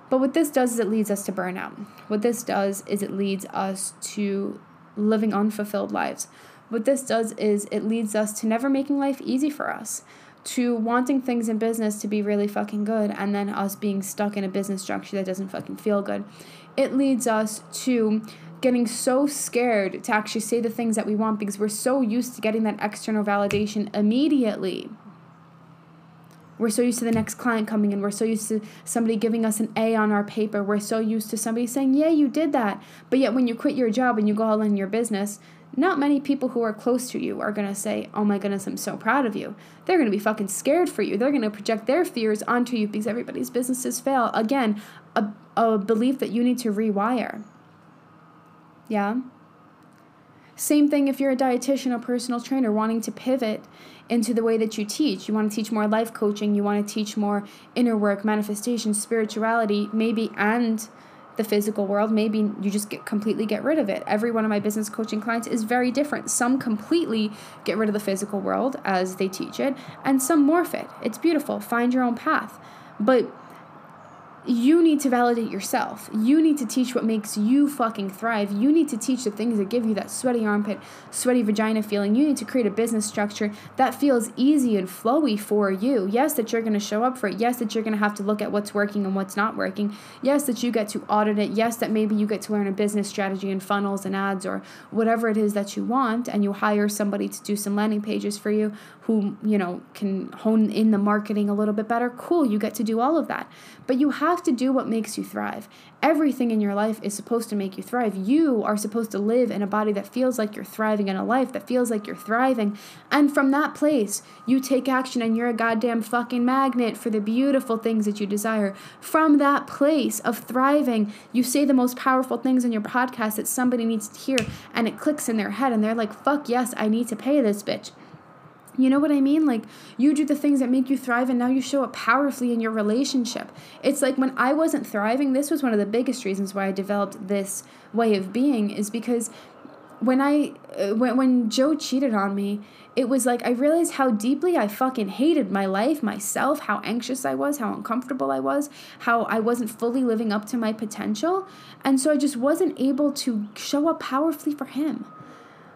But what this does is it leads us to burnout. What this does is it leads us to living unfulfilled lives. What this does is it leads us to never making life easy for us to wanting things in business to be really fucking good and then us being stuck in a business structure that doesn't fucking feel good. It leads us to getting so scared to actually say the things that we want because we're so used to getting that external validation immediately. We're so used to the next client coming in. We're so used to somebody giving us an A on our paper. We're so used to somebody saying, Yeah, you did that. But yet, when you quit your job and you go all in your business, not many people who are close to you are going to say, Oh my goodness, I'm so proud of you. They're going to be fucking scared for you. They're going to project their fears onto you because everybody's businesses fail. Again, a, a belief that you need to rewire. Yeah? Same thing if you're a dietitian or personal trainer wanting to pivot into the way that you teach. You want to teach more life coaching, you want to teach more inner work, manifestation, spirituality, maybe, and the physical world, maybe you just get completely get rid of it. Every one of my business coaching clients is very different. Some completely get rid of the physical world as they teach it, and some morph it. It's beautiful. Find your own path. But you need to validate yourself. You need to teach what makes you fucking thrive. You need to teach the things that give you that sweaty armpit, sweaty vagina feeling. You need to create a business structure that feels easy and flowy for you. Yes, that you're going to show up for it. Yes, that you're going to have to look at what's working and what's not working. Yes, that you get to audit it. Yes, that maybe you get to learn a business strategy and funnels and ads or whatever it is that you want and you hire somebody to do some landing pages for you who, you know, can hone in the marketing a little bit better. Cool, you get to do all of that. But you have to do what makes you thrive. Everything in your life is supposed to make you thrive. You are supposed to live in a body that feels like you're thriving, in a life that feels like you're thriving. And from that place, you take action and you're a goddamn fucking magnet for the beautiful things that you desire. From that place of thriving, you say the most powerful things in your podcast that somebody needs to hear, and it clicks in their head, and they're like, fuck yes, I need to pay this bitch. You know what I mean? Like you do the things that make you thrive and now you show up powerfully in your relationship. It's like when I wasn't thriving, this was one of the biggest reasons why I developed this way of being is because when I uh, when when Joe cheated on me, it was like I realized how deeply I fucking hated my life, myself, how anxious I was, how uncomfortable I was, how I wasn't fully living up to my potential, and so I just wasn't able to show up powerfully for him.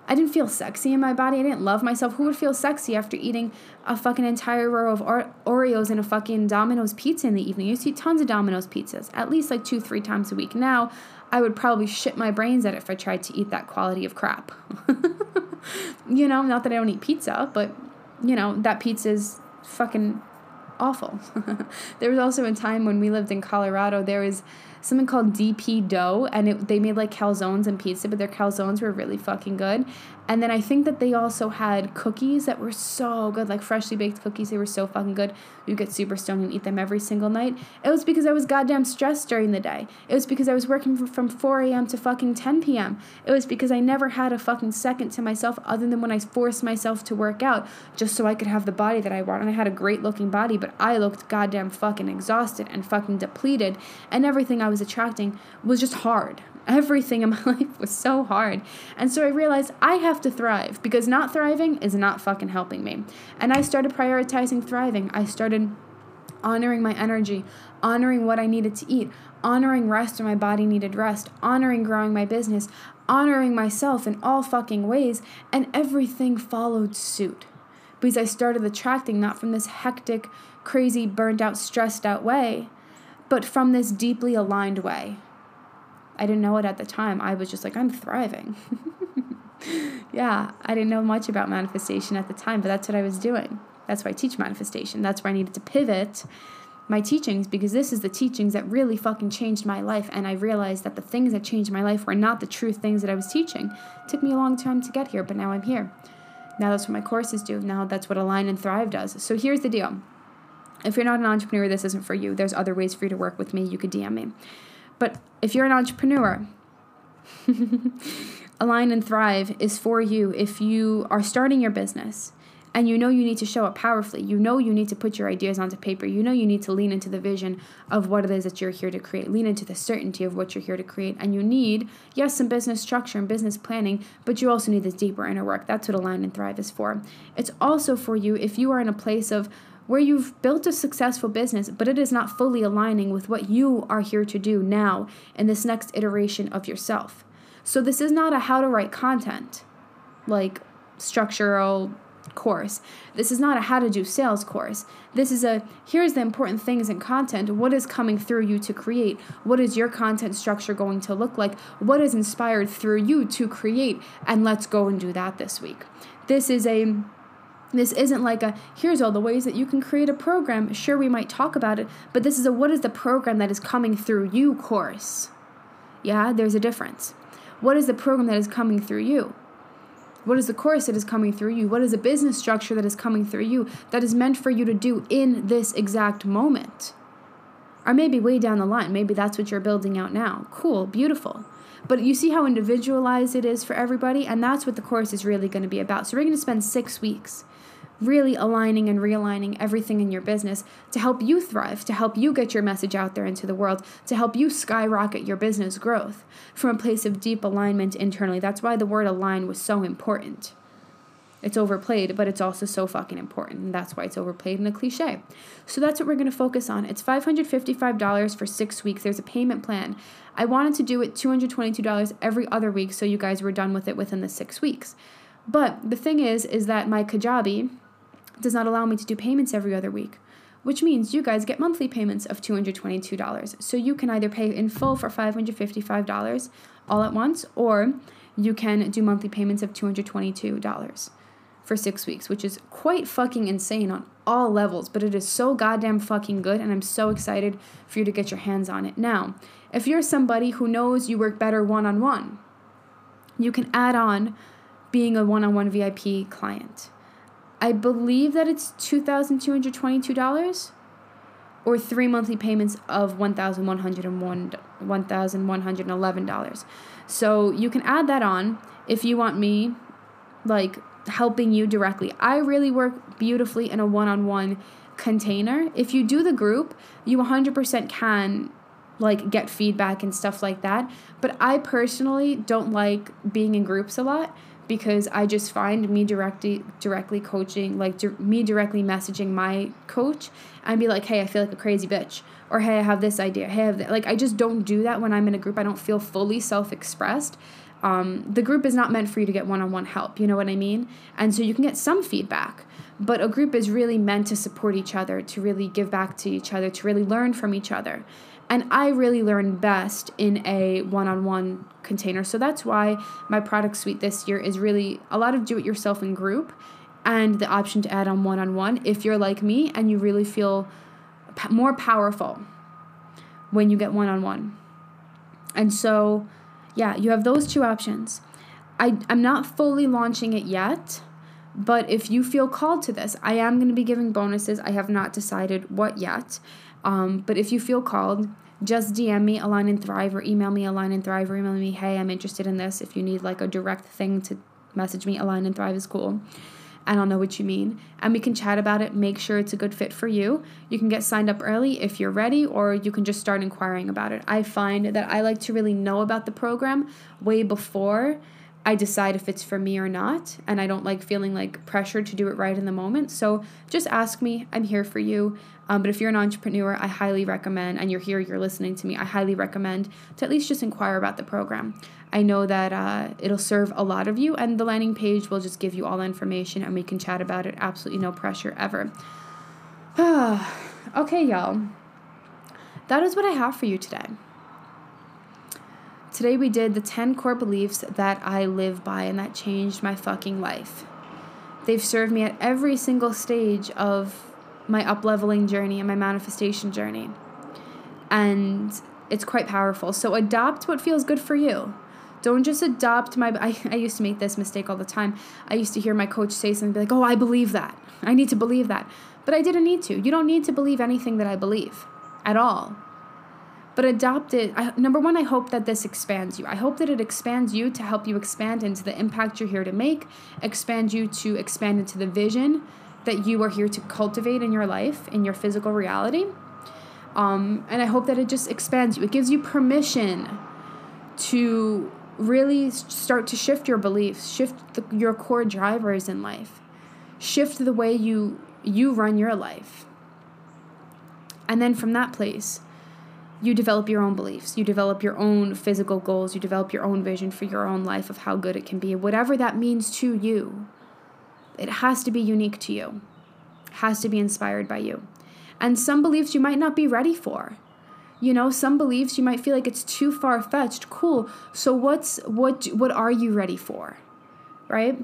I didn't feel sexy in my body. I didn't love myself. Who would feel sexy after eating a fucking entire row of Oreos and a fucking Domino's pizza in the evening? You see tons of Domino's pizzas, at least like two, three times a week. Now, I would probably shit my brains it if I tried to eat that quality of crap. you know, not that I don't eat pizza, but you know, that pizza is fucking awful. there was also a time when we lived in Colorado, there was something called DP Dough, and it, they made like calzones and pizza, but their calzones were really fucking good. And then I think that they also had cookies that were so good, like freshly baked cookies. They were so fucking good. You get super stoned and eat them every single night. It was because I was goddamn stressed during the day. It was because I was working from, from 4 a.m. to fucking 10 p.m. It was because I never had a fucking second to myself other than when I forced myself to work out just so I could have the body that I want. And I had a great looking body, but I looked goddamn fucking exhausted and fucking depleted. And everything I was attracting was just hard. Everything in my life was so hard. And so I realized I have to thrive because not thriving is not fucking helping me. And I started prioritizing thriving. I started honoring my energy, honoring what I needed to eat, honoring rest when my body needed rest, honoring growing my business, honoring myself in all fucking ways, and everything followed suit. Because I started attracting not from this hectic, crazy, burnt out, stressed out way, but from this deeply aligned way. I didn't know it at the time. I was just like, I'm thriving. yeah, I didn't know much about manifestation at the time, but that's what I was doing. That's why I teach manifestation. That's where I needed to pivot my teachings because this is the teachings that really fucking changed my life. And I realized that the things that changed my life were not the true things that I was teaching. It took me a long time to get here, but now I'm here. Now that's what my courses do. Now that's what Align and Thrive does. So here's the deal. If you're not an entrepreneur, this isn't for you. There's other ways for you to work with me. You could DM me. But if you're an entrepreneur, Align and Thrive is for you if you are starting your business and you know you need to show up powerfully. You know you need to put your ideas onto paper. You know you need to lean into the vision of what it is that you're here to create. Lean into the certainty of what you're here to create. And you need, yes, some business structure and business planning, but you also need this deeper inner work. That's what Align and Thrive is for. It's also for you if you are in a place of where you've built a successful business, but it is not fully aligning with what you are here to do now in this next iteration of yourself. So, this is not a how to write content, like structural course. This is not a how to do sales course. This is a here's the important things in content. What is coming through you to create? What is your content structure going to look like? What is inspired through you to create? And let's go and do that this week. This is a this isn't like a here's all the ways that you can create a program. Sure, we might talk about it, but this is a what is the program that is coming through you course. Yeah, there's a difference. What is the program that is coming through you? What is the course that is coming through you? What is the business structure that is coming through you that is meant for you to do in this exact moment? Or maybe way down the line, maybe that's what you're building out now. Cool, beautiful. But you see how individualized it is for everybody, and that's what the course is really going to be about. So we're going to spend six weeks really aligning and realigning everything in your business to help you thrive, to help you get your message out there into the world, to help you skyrocket your business growth from a place of deep alignment internally. That's why the word align was so important. It's overplayed, but it's also so fucking important. And that's why it's overplayed in a cliche. So that's what we're going to focus on. It's $555 for six weeks. There's a payment plan. I wanted to do it $222 every other week so you guys were done with it within the six weeks. But the thing is, is that my Kajabi, does not allow me to do payments every other week, which means you guys get monthly payments of $222. So you can either pay in full for $555 all at once, or you can do monthly payments of $222 for six weeks, which is quite fucking insane on all levels, but it is so goddamn fucking good, and I'm so excited for you to get your hands on it. Now, if you're somebody who knows you work better one on one, you can add on being a one on one VIP client. I believe that it's $2,222 or three monthly payments of 1,101 $1,111. So you can add that on if you want me like helping you directly. I really work beautifully in a one-on-one container. If you do the group, you 100% can like get feedback and stuff like that. But I personally don't like being in groups a lot because I just find me directly directly coaching like di- me directly messaging my coach and be like, "Hey, I feel like a crazy bitch." Or, "Hey, I have this idea." Hey, I have that. like I just don't do that when I'm in a group. I don't feel fully self-expressed. Um, the group is not meant for you to get one-on-one help, you know what I mean? And so you can get some feedback, but a group is really meant to support each other, to really give back to each other, to really learn from each other. And I really learn best in a one on one container. So that's why my product suite this year is really a lot of do it yourself in group and the option to add on one on one if you're like me and you really feel more powerful when you get one on one. And so, yeah, you have those two options. I, I'm not fully launching it yet, but if you feel called to this, I am going to be giving bonuses. I have not decided what yet. Um, but if you feel called, just DM me Align and Thrive or email me Align and Thrive or email me, hey, I'm interested in this. If you need like a direct thing to message me, Align and Thrive is cool. And I'll know what you mean. And we can chat about it, make sure it's a good fit for you. You can get signed up early if you're ready, or you can just start inquiring about it. I find that I like to really know about the program way before I decide if it's for me or not, and I don't like feeling like pressured to do it right in the moment. So just ask me. I'm here for you. Um, but if you're an entrepreneur, I highly recommend, and you're here, you're listening to me, I highly recommend to at least just inquire about the program. I know that uh, it'll serve a lot of you, and the landing page will just give you all the information, and we can chat about it. Absolutely no pressure ever. okay, y'all. That is what I have for you today. Today we did the 10 core beliefs that I live by and that changed my fucking life. They've served me at every single stage of my upleveling journey and my manifestation journey. And it's quite powerful. So adopt what feels good for you. Don't just adopt my. I, I used to make this mistake all the time. I used to hear my coach say something like, oh, I believe that. I need to believe that. But I didn't need to. You don't need to believe anything that I believe at all but adopt it. I, number one, I hope that this expands you. I hope that it expands you to help you expand into the impact you're here to make, expand you to expand into the vision that you are here to cultivate in your life, in your physical reality. Um, and I hope that it just expands you. It gives you permission to really start to shift your beliefs, shift the, your core drivers in life, shift the way you you run your life. And then from that place, you develop your own beliefs, you develop your own physical goals, you develop your own vision for your own life of how good it can be, whatever that means to you. It has to be unique to you, it has to be inspired by you. And some beliefs you might not be ready for. You know, some beliefs you might feel like it's too far fetched. Cool. So what's what what are you ready for? Right?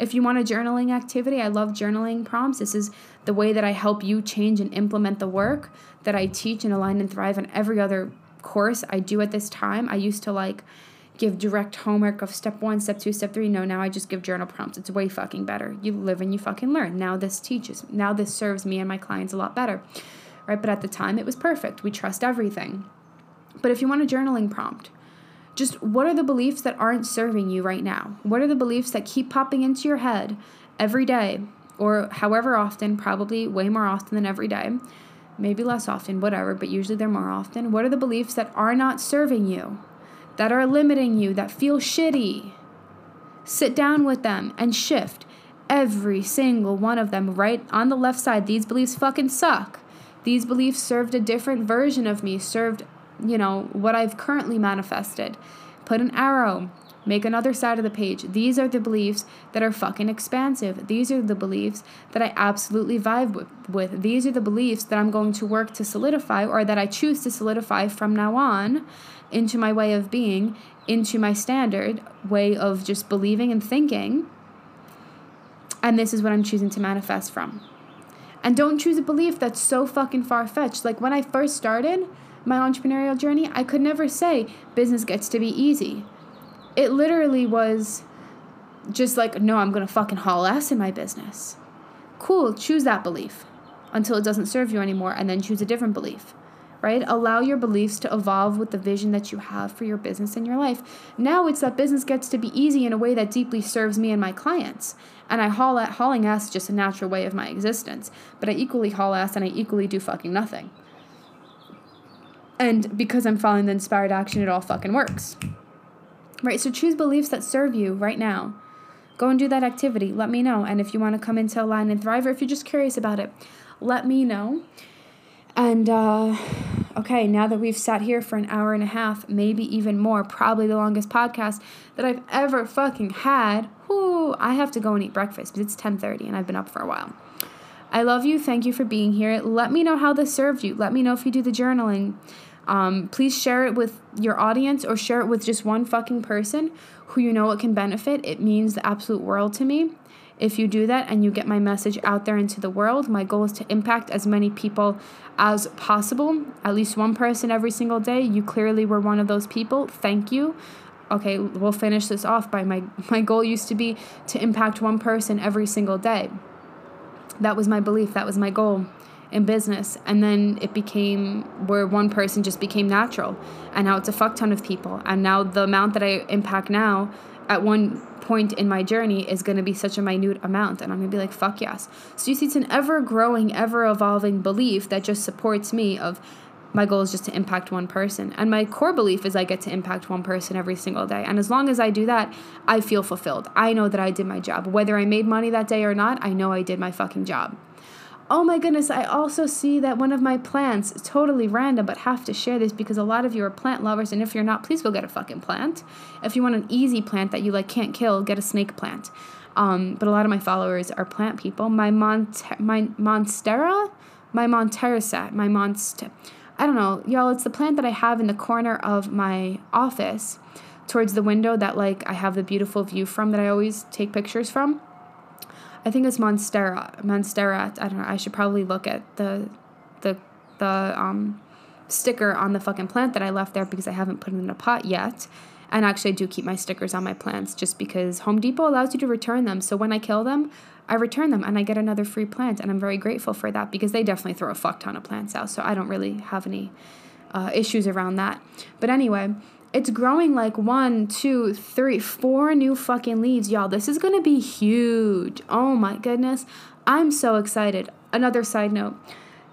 If you want a journaling activity, I love journaling prompts. This is the way that I help you change and implement the work that I teach and align and thrive on every other course I do at this time. I used to like give direct homework of step one, step two, step three. No, now I just give journal prompts. It's way fucking better. You live and you fucking learn. Now this teaches. Now this serves me and my clients a lot better. Right? But at the time it was perfect. We trust everything. But if you want a journaling prompt, just what are the beliefs that aren't serving you right now? What are the beliefs that keep popping into your head every day or however often, probably way more often than every day? Maybe less often, whatever, but usually they're more often. What are the beliefs that are not serving you, that are limiting you, that feel shitty? Sit down with them and shift every single one of them right on the left side. These beliefs fucking suck. These beliefs served a different version of me, served you know, what I've currently manifested. Put an arrow, make another side of the page. These are the beliefs that are fucking expansive. These are the beliefs that I absolutely vibe with. These are the beliefs that I'm going to work to solidify or that I choose to solidify from now on into my way of being, into my standard way of just believing and thinking. And this is what I'm choosing to manifest from. And don't choose a belief that's so fucking far fetched. Like when I first started, my entrepreneurial journey, I could never say business gets to be easy. It literally was just like, no, I'm going to fucking haul ass in my business. Cool, choose that belief until it doesn't serve you anymore and then choose a different belief. Right? Allow your beliefs to evolve with the vision that you have for your business and your life. Now it's that business gets to be easy in a way that deeply serves me and my clients. And I haul at hauling ass is just a natural way of my existence. But I equally haul ass and I equally do fucking nothing And because I'm following the inspired action, it all fucking works. Right? So choose beliefs that serve you right now. Go and do that activity. Let me know. And if you want to come into Align and Thrive, or if you're just curious about it, let me know. And uh, okay, now that we've sat here for an hour and a half, maybe even more, probably the longest podcast that I've ever fucking had. Whoo, I have to go and eat breakfast because it's 10:30 and I've been up for a while. I love you. Thank you for being here. Let me know how this served you. Let me know if you do the journaling. Um, please share it with your audience or share it with just one fucking person who you know it can benefit. It means the absolute world to me. If you do that and you get my message out there into the world, my goal is to impact as many people as possible, at least one person every single day. You clearly were one of those people. Thank you. Okay, we'll finish this off by my my goal used to be to impact one person every single day. That was my belief, that was my goal in business. And then it became where one person just became natural. And now it's a fuck ton of people. And now the amount that I impact now at one point in my journey is going to be such a minute amount. And I'm going to be like, fuck yes. So you see, it's an ever growing, ever evolving belief that just supports me of my goal is just to impact one person. And my core belief is I get to impact one person every single day. And as long as I do that, I feel fulfilled. I know that I did my job. Whether I made money that day or not, I know I did my fucking job. Oh my goodness, I also see that one of my plants, totally random, but have to share this because a lot of you are plant lovers, and if you're not, please go get a fucking plant. If you want an easy plant that you like can't kill, get a snake plant. Um, but a lot of my followers are plant people. My Mont my Monstera, my Montersa, my Monst I don't know, y'all, it's the plant that I have in the corner of my office towards the window that like I have the beautiful view from that I always take pictures from. I think it's Monstera. Monstera. I don't know. I should probably look at the the the um sticker on the fucking plant that I left there because I haven't put it in a pot yet. And actually, I do keep my stickers on my plants just because Home Depot allows you to return them. So when I kill them, I return them and I get another free plant. And I'm very grateful for that because they definitely throw a fuck ton of plants out. So I don't really have any uh, issues around that. But anyway, it's growing like one, two, three, four new fucking leaves, y'all. This is gonna be huge. Oh my goodness. I'm so excited. Another side note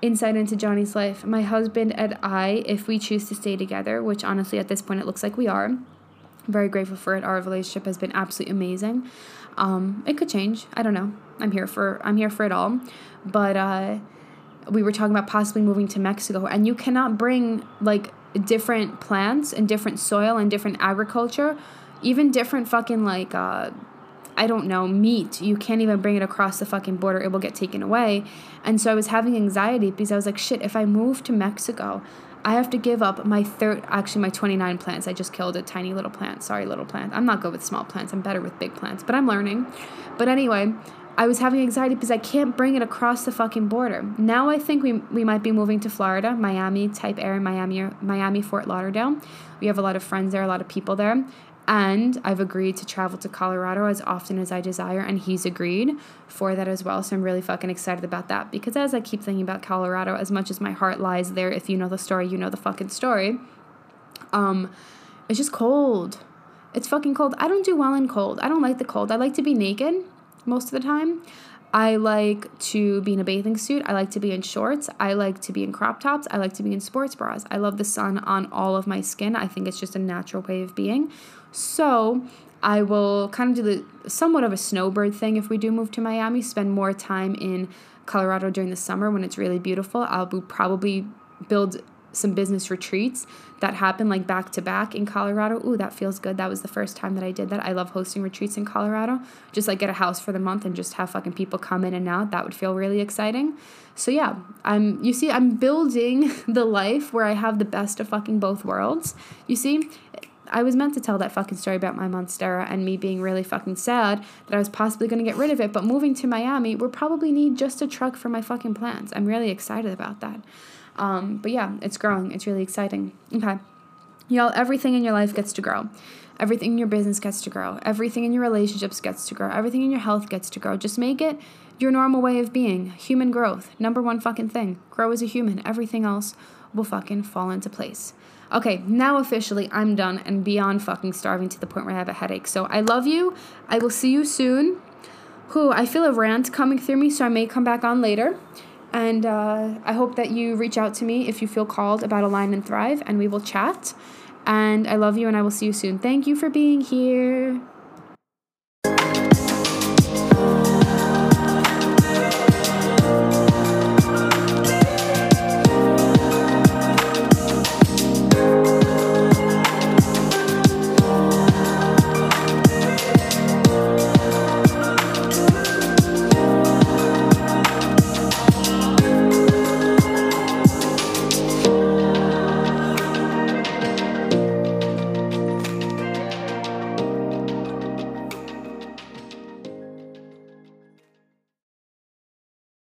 insight into Jonnie's life. My husband and I, if we choose to stay together, which honestly at this point it looks like we are, very grateful for it. Our relationship has been absolutely amazing. Um, it could change. I don't know. I'm here for I'm here for it all. But uh, we were talking about possibly moving to Mexico, and you cannot bring like different plants and different soil and different agriculture, even different fucking like uh, I don't know, meat. You can't even bring it across the fucking border. It will get taken away. And so I was having anxiety because I was like, shit, if I move to Mexico, I have to give up my third, actually, my 29 plants. I just killed a tiny little plant. Sorry, little plant. I'm not good with small plants. I'm better with big plants, but I'm learning. But anyway, I was having anxiety because I can't bring it across the fucking border. Now I think we, we might be moving to Florida, Miami type area, Miami, Miami, Fort Lauderdale. We have a lot of friends there, a lot of people there. And I've agreed to travel to Colorado as often as I desire, and he's agreed for that as well. So I'm really fucking excited about that because as I keep thinking about Colorado, as much as my heart lies there, if you know the story, you know the fucking story. Um, it's just cold. It's fucking cold. I don't do well in cold. I don't like the cold. I like to be naked most of the time. I like to be in a bathing suit. I like to be in shorts. I like to be in crop tops. I like to be in sports bras. I love the sun on all of my skin. I think it's just a natural way of being. So I will kind of do the somewhat of a snowbird thing if we do move to Miami, spend more time in Colorado during the summer when it's really beautiful. I'll probably build some business retreats that happen like back to back in Colorado. Ooh, that feels good. That was the first time that I did that. I love hosting retreats in Colorado. Just like get a house for the month and just have fucking people come in and out. That would feel really exciting. So yeah, I'm you see I'm building the life where I have the best of fucking both worlds. You see, I was meant to tell that fucking story about my Monstera and me being really fucking sad that I was possibly going to get rid of it, but moving to Miami, we'll probably need just a truck for my fucking plants. I'm really excited about that. Um, but yeah, it's growing. It's really exciting. Okay. Y'all, everything in your life gets to grow. Everything in your business gets to grow. Everything in your relationships gets to grow. Everything in your health gets to grow. Just make it your normal way of being. Human growth. Number one fucking thing. Grow as a human. Everything else will fucking fall into place. Okay, now officially I'm done and beyond fucking starving to the point where I have a headache. So I love you. I will see you soon. Who I feel a rant coming through me, so I may come back on later. And uh, I hope that you reach out to me if you feel called about Align and Thrive, and we will chat. And I love you, and I will see you soon. Thank you for being here.